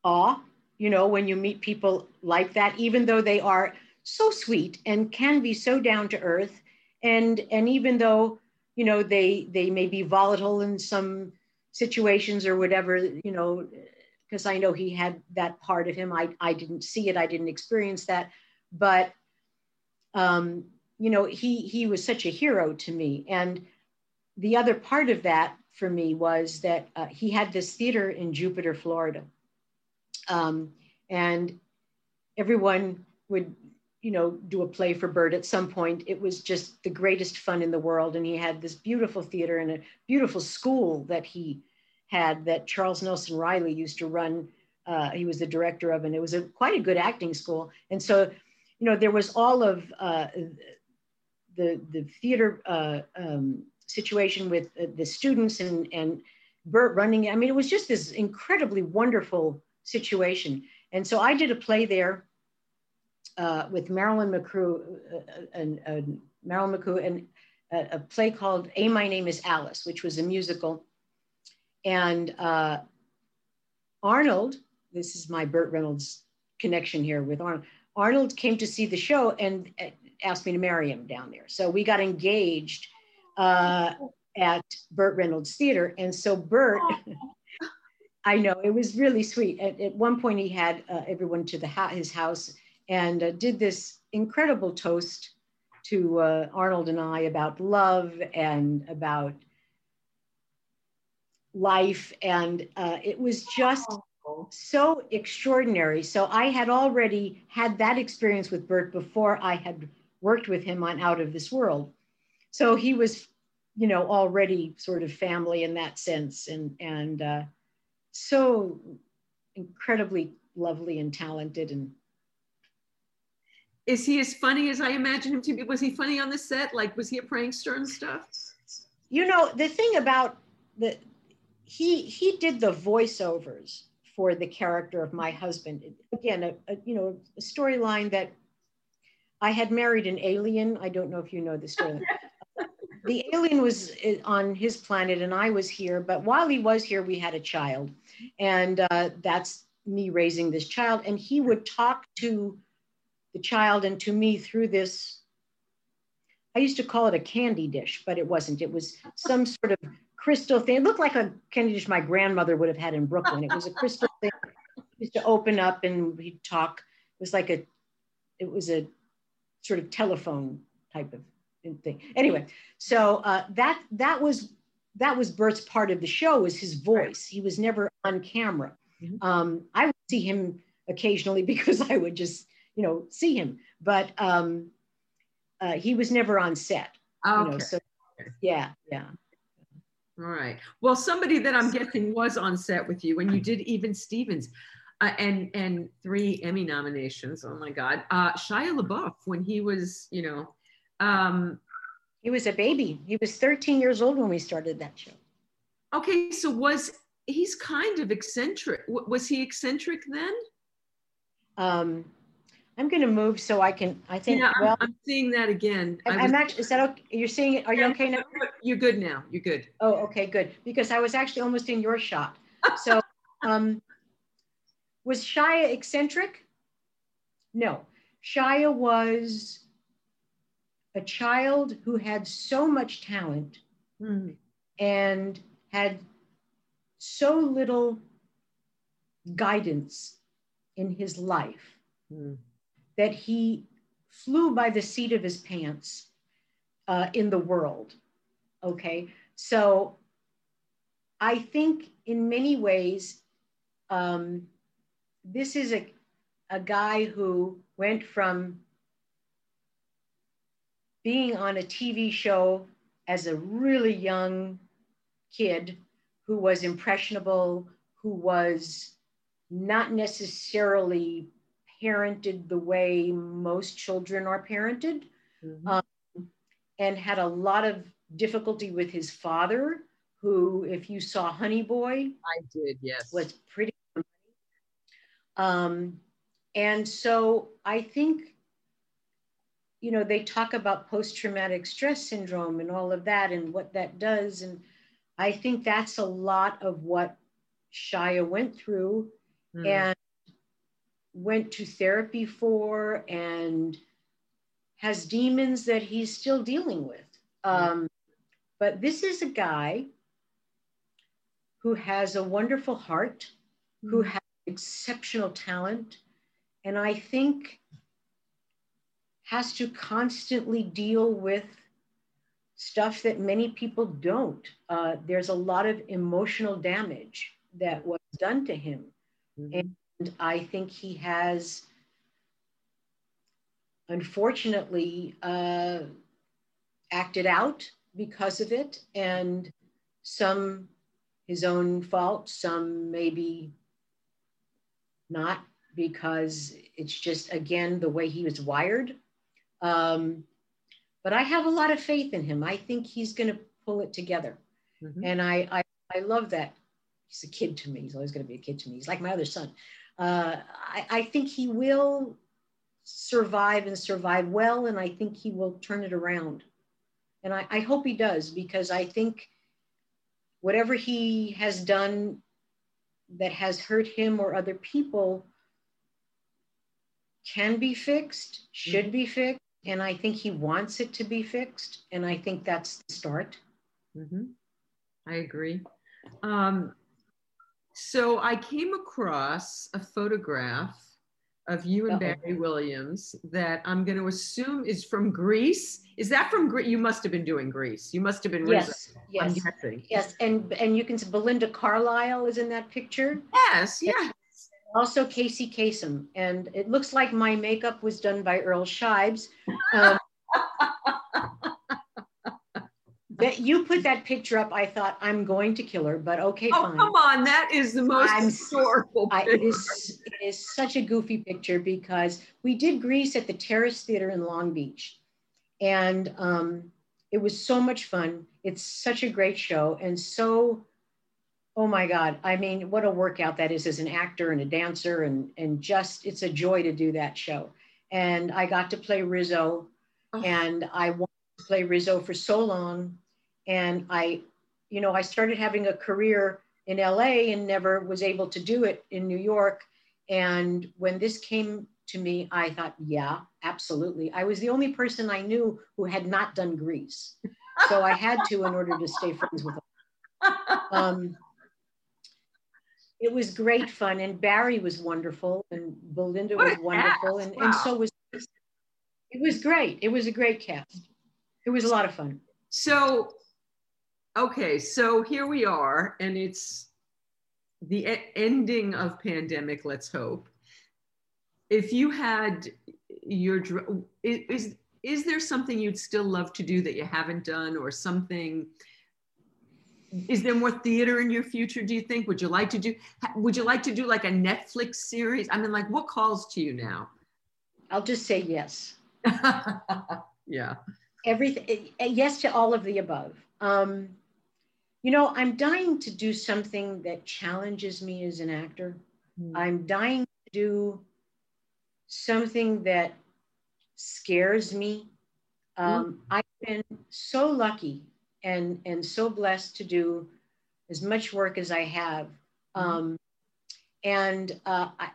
[SPEAKER 1] awe, you know, when you meet people like that, even though they are so sweet and can be so down to earth, and and even though you know they they may be volatile in some situations or whatever, you know, because I know he had that part of him. I I didn't see it, I didn't experience that, but um, you know, he he was such a hero to me, and the other part of that for me was that uh, he had this theater in Jupiter, Florida. Um, and everyone would, you know, do a play for Burt at some point. It was just the greatest fun in the world. And he had this beautiful theater and a beautiful school that he had that Charles Nelson Reilly used to run. Uh, he was the director of, and it was a quite a good acting school. And so, you know, there was all of uh, the the theater uh, um, situation with uh, the students and and Burt running. I mean, it was just this incredibly wonderful situation. And so I did a play there uh, with Marilyn McCrew uh, and Marilyn McCrew and a, a play called "A My Name Is Alice," which was a musical. And uh, Arnold, this is my Burt Reynolds connection here with Arnold. Arnold came to see the show and uh, asked me to marry him down there. So we got engaged uh, at Burt Reynolds Theater. And so Burt, [LAUGHS] I know it was really sweet. At, at one point, he had uh, everyone to the ha- his house and uh, did this incredible toast to uh, Arnold and I about love and about life. And uh, it was just so extraordinary. So I had already had that experience with Burt before I had worked with him on Out of This World. So he was, you know, already sort of family in that sense, and and uh, so incredibly lovely and talented. And
[SPEAKER 2] Is he as funny as I imagine him to be? Was he funny on the set? Like, was he a prankster and stuff?
[SPEAKER 1] you know, the thing about the he he did the voiceovers for the character of my husband. Again, a, a you know a storyline that I had married an alien. I don't know if you know the story. [LAUGHS] the alien was uh, on his planet and I was here, but while he was here, we had a child, and uh, that's me raising this child. And he would talk to the child and to me through this I used to call it a candy dish, but it wasn't. It was some sort of crystal thing. It looked like a candy dish my grandmother would have had in Brooklyn. It was a crystal thing. It used to open up and we'd talk. It was like a, it was a sort of telephone type of thing. Anyway, so uh, that that was that was Burt's part of the show was his voice. He was never on camera. Mm-hmm. Um, I would see him occasionally [LAUGHS] because I would just you know see him, but um, uh, he was never on set.
[SPEAKER 2] Okay. You know,
[SPEAKER 1] so, yeah, yeah.
[SPEAKER 2] All right. Well, somebody that I'm guessing was on set with you when you did Even Stevens, uh, and and three Emmy nominations. Oh my God, uh, Shia LaBeouf when he was, you know, um,
[SPEAKER 1] he was a baby. He was 13 years old when we started that show.
[SPEAKER 2] Okay, so was he's kind of eccentric? Was he eccentric then?
[SPEAKER 1] Um, I'm going to move so I can. I think.
[SPEAKER 2] Yeah, well, I'm, I'm seeing that again.
[SPEAKER 1] I'm, was, I'm, actually. Is that okay? You're seeing it. Are you okay now?
[SPEAKER 2] You're good now. You're good.
[SPEAKER 1] Oh, okay, good. Because I was actually almost in your shot. [LAUGHS] So, um, was Shia eccentric? No, Shia was a child who had so much talent mm. and had so little guidance in his life. Mm that he flew by the seat of his pants uh, in the world. Okay, so I think in many ways, um, this is a, a guy who went from being on a TV show as a really young kid who was impressionable, who was not necessarily parented the way most children are parented mm-hmm. um, and had a lot of difficulty with his father who if you saw honey boy
[SPEAKER 2] i did yes
[SPEAKER 1] was pretty um, and so i think you know they talk about post-traumatic stress syndrome and all of that and what that does and i think that's a lot of what shia went through mm. and went to therapy for and has demons that he's still dealing with. Um, but this is a guy who has a wonderful heart, who mm-hmm. has exceptional talent, and I think has to constantly deal with stuff that many people don't. Uh, there's a lot of emotional damage that was done to him. Mm-hmm. And I think he has, unfortunately, uh, acted out because of it, and some his own fault, some maybe not because it's just again the way he was wired. Um, but I have a lot of faith in him. I think he's going to pull it together, mm-hmm. and I, I I love that. He's a kid to me. He's always going to be a kid to me. He's like my other son uh, I, I think he will survive and survive well, and I think he will turn it around. And I, I hope he does because I think whatever he has done that has hurt him or other people can be fixed, should be fixed, and I think he wants it to be fixed. And I think that's the start.
[SPEAKER 2] Mm-hmm. I agree. Um, so I came across a photograph of you and Uh-oh. Barry Williams that I'm going to assume is from Grease. Is that from Grease? You must have been doing Grease. You must have been.
[SPEAKER 1] Yes, yes. Yes, and and you can see Belinda Carlisle is in that picture.
[SPEAKER 2] Yes, yes.
[SPEAKER 1] Also Casey Kasem, and it looks like my makeup was done by Earl Scheib's. Um, [LAUGHS] that you put that picture up, I thought I'm going to kill her, but okay,
[SPEAKER 2] oh,
[SPEAKER 1] fine.
[SPEAKER 2] come on, that is the most I'm, adorable.
[SPEAKER 1] I, it is it is such a goofy picture because we did Grease at the Terrace Theater in Long Beach, and um, it was so much fun. It's such a great show, and so, oh my God, I mean, what a workout that is as an actor and a dancer, and and just it's a joy to do that show. And I got to play Rizzo, oh. and I wanted to play Rizzo for so long and I, you know, I started having a career in LA and never was able to do it in New York. And when this came to me, I thought, yeah, absolutely. I was the only person I knew who had not done Grease. So I had to in order to stay friends with them. Um, it was great fun. And Barry was wonderful. And Belinda was wonderful. And, wow. and so was, it was great. It was a great cast. It was a lot of fun.
[SPEAKER 2] So, okay. So here we are. And it's the ending of pandemic, let's hope. If you had your is is there something you'd still love to do that you haven't done or something is there more theater in your future do you think? Would you like to do would you like to do like a netflix series? I mean like what calls to you now?
[SPEAKER 1] I'll just say yes. [LAUGHS]
[SPEAKER 2] Yeah.
[SPEAKER 1] Everything yes to all of the above. Um, you know i'm dying to do something that challenges me as an actor mm. i'm dying to do something that scares me. Um, mm. I've been so lucky and, and so blessed to do as much work as I have. Mm. Um, and uh, I,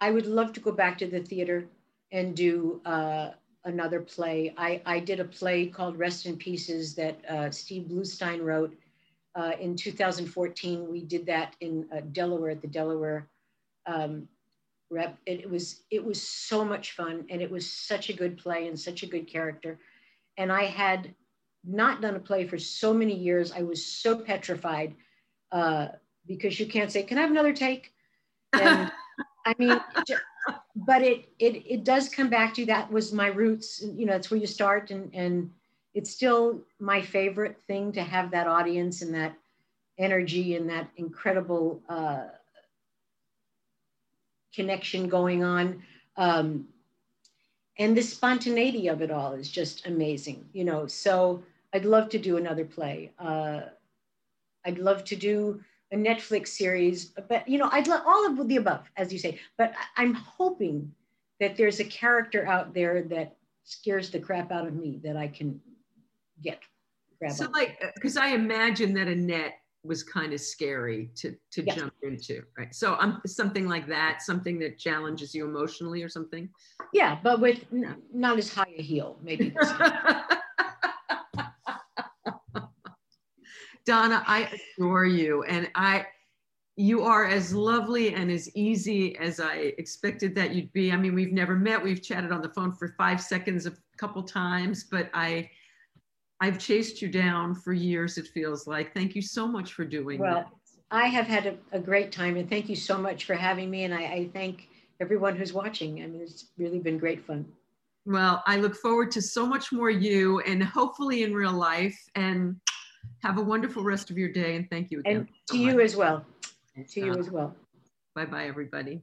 [SPEAKER 1] I would love to go back to the theater and do uh, another play. I, I did a play called Rest in Pieces that uh, Steve Bluestein wrote uh, in 2014. We did that in uh, Delaware at the Delaware um, rep. It, it was it was so much fun, and it was such a good play and such a good character. And I had not done a play for so many years. I was so petrified uh, because you can't say, "Can I have another take?" And [LAUGHS] I mean, but it it it does come back to that was my roots. You know, that's where you start, and and it's still my favorite thing to have that audience and that energy and that incredible. Uh, connection going on. Um, and the spontaneity of it all is just amazing, you know. So I'd love to do another play. Uh, I'd love to do a Netflix series, but you know, I'd love all of the above, as you say. But I'm hoping that there's a character out there that scares the crap out of me that I can get.
[SPEAKER 2] Grab so, like, because I imagine that Annette was kind of scary to to jump into right? So i'm um, something like that something that challenges you emotionally or something?
[SPEAKER 1] Yeah but with n- not as high a heel maybe. [LAUGHS]
[SPEAKER 2] Donna i adore you and i you are as lovely and as easy as i expected that you'd be. I mean we've never met. We've chatted on the phone for five seconds a couple times but i I've chased you down for years, it feels like. Thank you so much for doing
[SPEAKER 1] well,
[SPEAKER 2] that.
[SPEAKER 1] I have had a, a, great time and thank you so much for having me. And I, I thank everyone who's watching. I mean, it's really been great fun.
[SPEAKER 2] Well, I look forward to so much more you and hopefully in real life. And have a wonderful rest of your day. And thank you again.
[SPEAKER 1] And to so you as well. To you as well.
[SPEAKER 2] Bye bye, everybody.